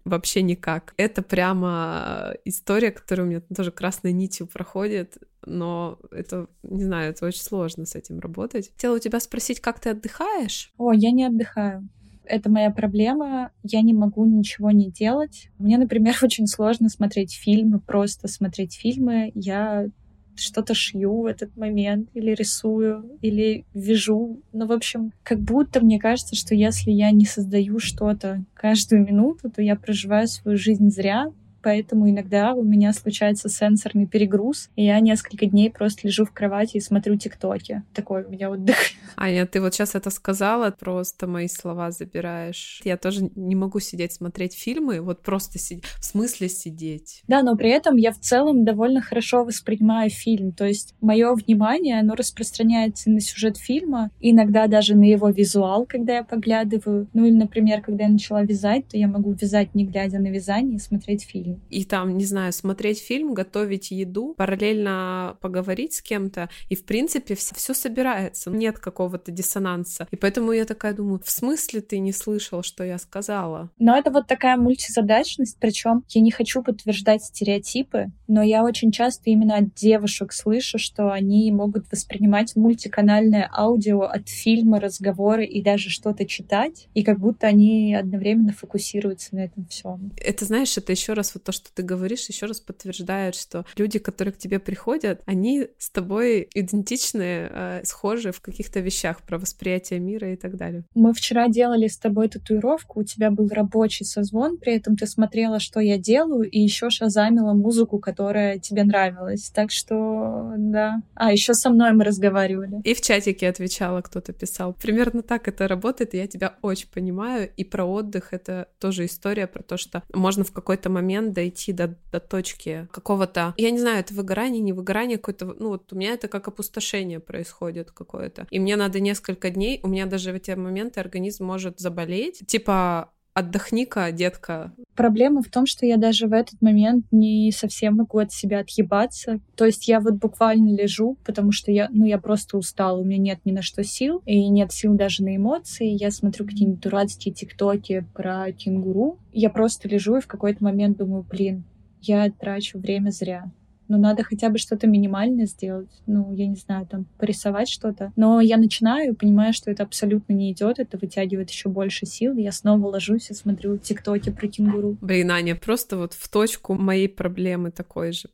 A: вообще никак. Это прямо история, которая у меня тоже красной нитью проходит но это, не знаю, это очень сложно с этим работать. Хотела у тебя спросить, как ты отдыхаешь?
B: О, я не отдыхаю. Это моя проблема. Я не могу ничего не делать. Мне, например, очень сложно смотреть фильмы, просто смотреть фильмы. Я что-то шью в этот момент, или рисую, или вяжу. Ну, в общем, как будто мне кажется, что если я не создаю что-то каждую минуту, то я проживаю свою жизнь зря, поэтому иногда у меня случается сенсорный перегруз, и я несколько дней просто лежу в кровати и смотрю тиктоки. Такой у меня отдых.
A: Аня, ты вот сейчас это сказала, просто мои слова забираешь. Я тоже не могу сидеть смотреть фильмы, вот просто сидеть. В смысле сидеть?
B: Да, но при этом я в целом довольно хорошо воспринимаю фильм. То есть мое внимание, оно распространяется на сюжет фильма, иногда даже на его визуал, когда я поглядываю. Ну или, например, когда я начала вязать, то я могу вязать, не глядя на вязание, и смотреть фильм.
A: И там, не знаю, смотреть фильм, готовить еду, параллельно поговорить с кем-то, и, в принципе, все, все собирается. Нет какого-то диссонанса. И поэтому я такая думаю, в смысле ты не слышал, что я сказала?
B: Но это вот такая мультизадачность, причем я не хочу подтверждать стереотипы, но я очень часто именно от девушек слышу, что они могут воспринимать мультиканальное аудио от фильма, разговоры и даже что-то читать, и как будто они одновременно фокусируются на этом всем.
A: Это, знаешь, это еще раз вот то, что ты говоришь, еще раз подтверждает, что люди, которые к тебе приходят, они с тобой идентичны, э, схожи в каких-то вещах про восприятие мира и так далее.
B: Мы вчера делали с тобой татуировку, у тебя был рабочий созвон, при этом ты смотрела, что я делаю, и еще шазамила музыку, которая тебе нравилась. Так что, да. А, еще со мной мы разговаривали.
A: И в чатике отвечала, кто-то писал. Примерно так это работает, я тебя очень понимаю. И про отдых это тоже история про то, что можно в какой-то момент дойти до, до точки какого-то, я не знаю, это выгорание, не выгорание какое-то, ну вот у меня это как опустошение происходит какое-то. И мне надо несколько дней, у меня даже в эти моменты организм может заболеть, типа отдохни-ка, детка.
B: Проблема в том, что я даже в этот момент не совсем могу от себя отъебаться. То есть я вот буквально лежу, потому что я, ну, я просто устала, у меня нет ни на что сил, и нет сил даже на эмоции. Я смотрю какие-нибудь дурацкие тиктоки про кенгуру. Я просто лежу и в какой-то момент думаю, блин, я трачу время зря ну, надо хотя бы что-то минимальное сделать, ну, я не знаю, там, порисовать что-то. Но я начинаю, понимаю, что это абсолютно не идет, это вытягивает еще больше сил, я снова ложусь и смотрю тиктоки про кенгуру.
A: Блин, Аня, просто вот в точку моей проблемы такой же.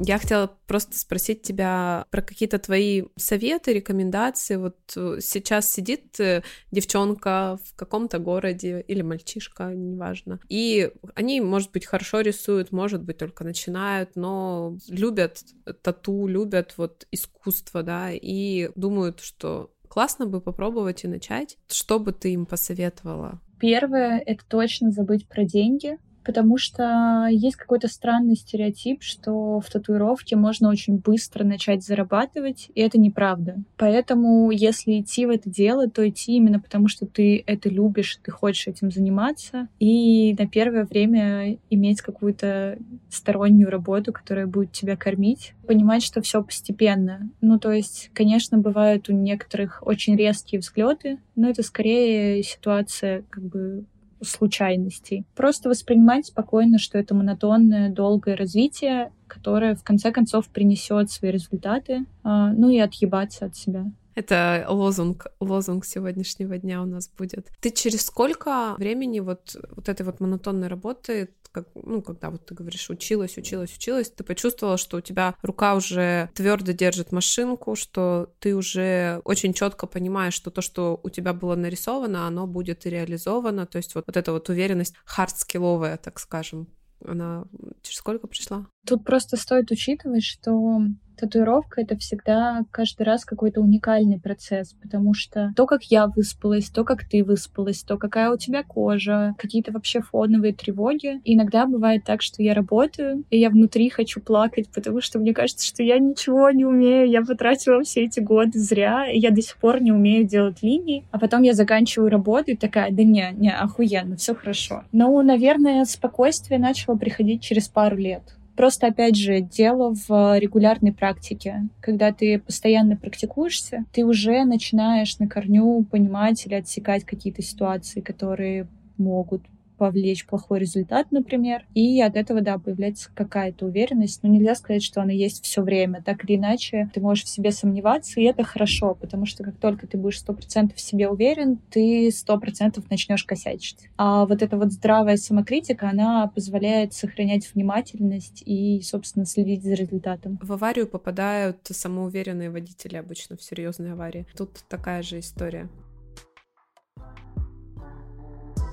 A: Я хотела просто спросить тебя про какие-то твои советы, рекомендации. Вот э, сейчас сидит э, девчонка в каком-то городе или мальчишка, неважно. И они, может быть, хорошо рисуют, может быть, только начинают, но любят тату, любят вот искусство, да, и думают, что классно бы попробовать и начать. Что бы ты им посоветовала?
B: Первое — это точно забыть про деньги, потому что есть какой-то странный стереотип, что в татуировке можно очень быстро начать зарабатывать, и это неправда. Поэтому, если идти в это дело, то идти именно потому, что ты это любишь, ты хочешь этим заниматься, и на первое время иметь какую-то стороннюю работу, которая будет тебя кормить, понимать, что все постепенно. Ну, то есть, конечно, бывают у некоторых очень резкие взгляды, но это скорее ситуация как бы случайностей. Просто воспринимать спокойно, что это монотонное, долгое развитие, которое в конце концов принесет свои результаты, а, ну и отъебаться от себя.
A: Это лозунг, лозунг сегодняшнего дня у нас будет. Ты через сколько времени вот, вот этой вот монотонной работы, как, ну, когда вот ты говоришь, училась, училась, училась, ты почувствовала, что у тебя рука уже твердо держит машинку, что ты уже очень четко понимаешь, что то, что у тебя было нарисовано, оно будет и реализовано, то есть вот, вот эта вот уверенность хардскилловая, так скажем, она через сколько пришла?
B: Тут просто стоит учитывать, что Татуировка — это всегда каждый раз какой-то уникальный процесс, потому что то, как я выспалась, то, как ты выспалась, то, какая у тебя кожа, какие-то вообще фоновые тревоги. И иногда бывает так, что я работаю, и я внутри хочу плакать, потому что мне кажется, что я ничего не умею, я потратила все эти годы зря, и я до сих пор не умею делать линии. А потом я заканчиваю работу и такая, да не, не, охуенно, все хорошо. Ну, наверное, спокойствие начало приходить через пару лет. Просто, опять же, дело в регулярной практике. Когда ты постоянно практикуешься, ты уже начинаешь на корню понимать или отсекать какие-то ситуации, которые могут повлечь плохой результат, например, и от этого, да, появляется какая-то уверенность, но нельзя сказать, что она есть все время. Так или иначе, ты можешь в себе сомневаться, и это хорошо, потому что как только ты будешь сто процентов в себе уверен, ты сто процентов начнешь косячить. А вот эта вот здравая самокритика, она позволяет сохранять внимательность и, собственно, следить за результатом.
A: В аварию попадают самоуверенные водители обычно в серьезные аварии. Тут такая же история.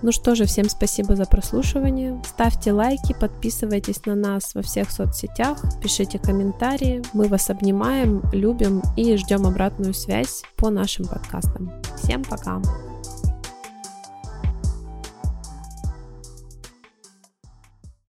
A: Ну что же, всем спасибо за прослушивание. Ставьте лайки, подписывайтесь на нас во всех соцсетях, пишите комментарии. Мы вас обнимаем, любим и ждем обратную связь по нашим подкастам. Всем пока!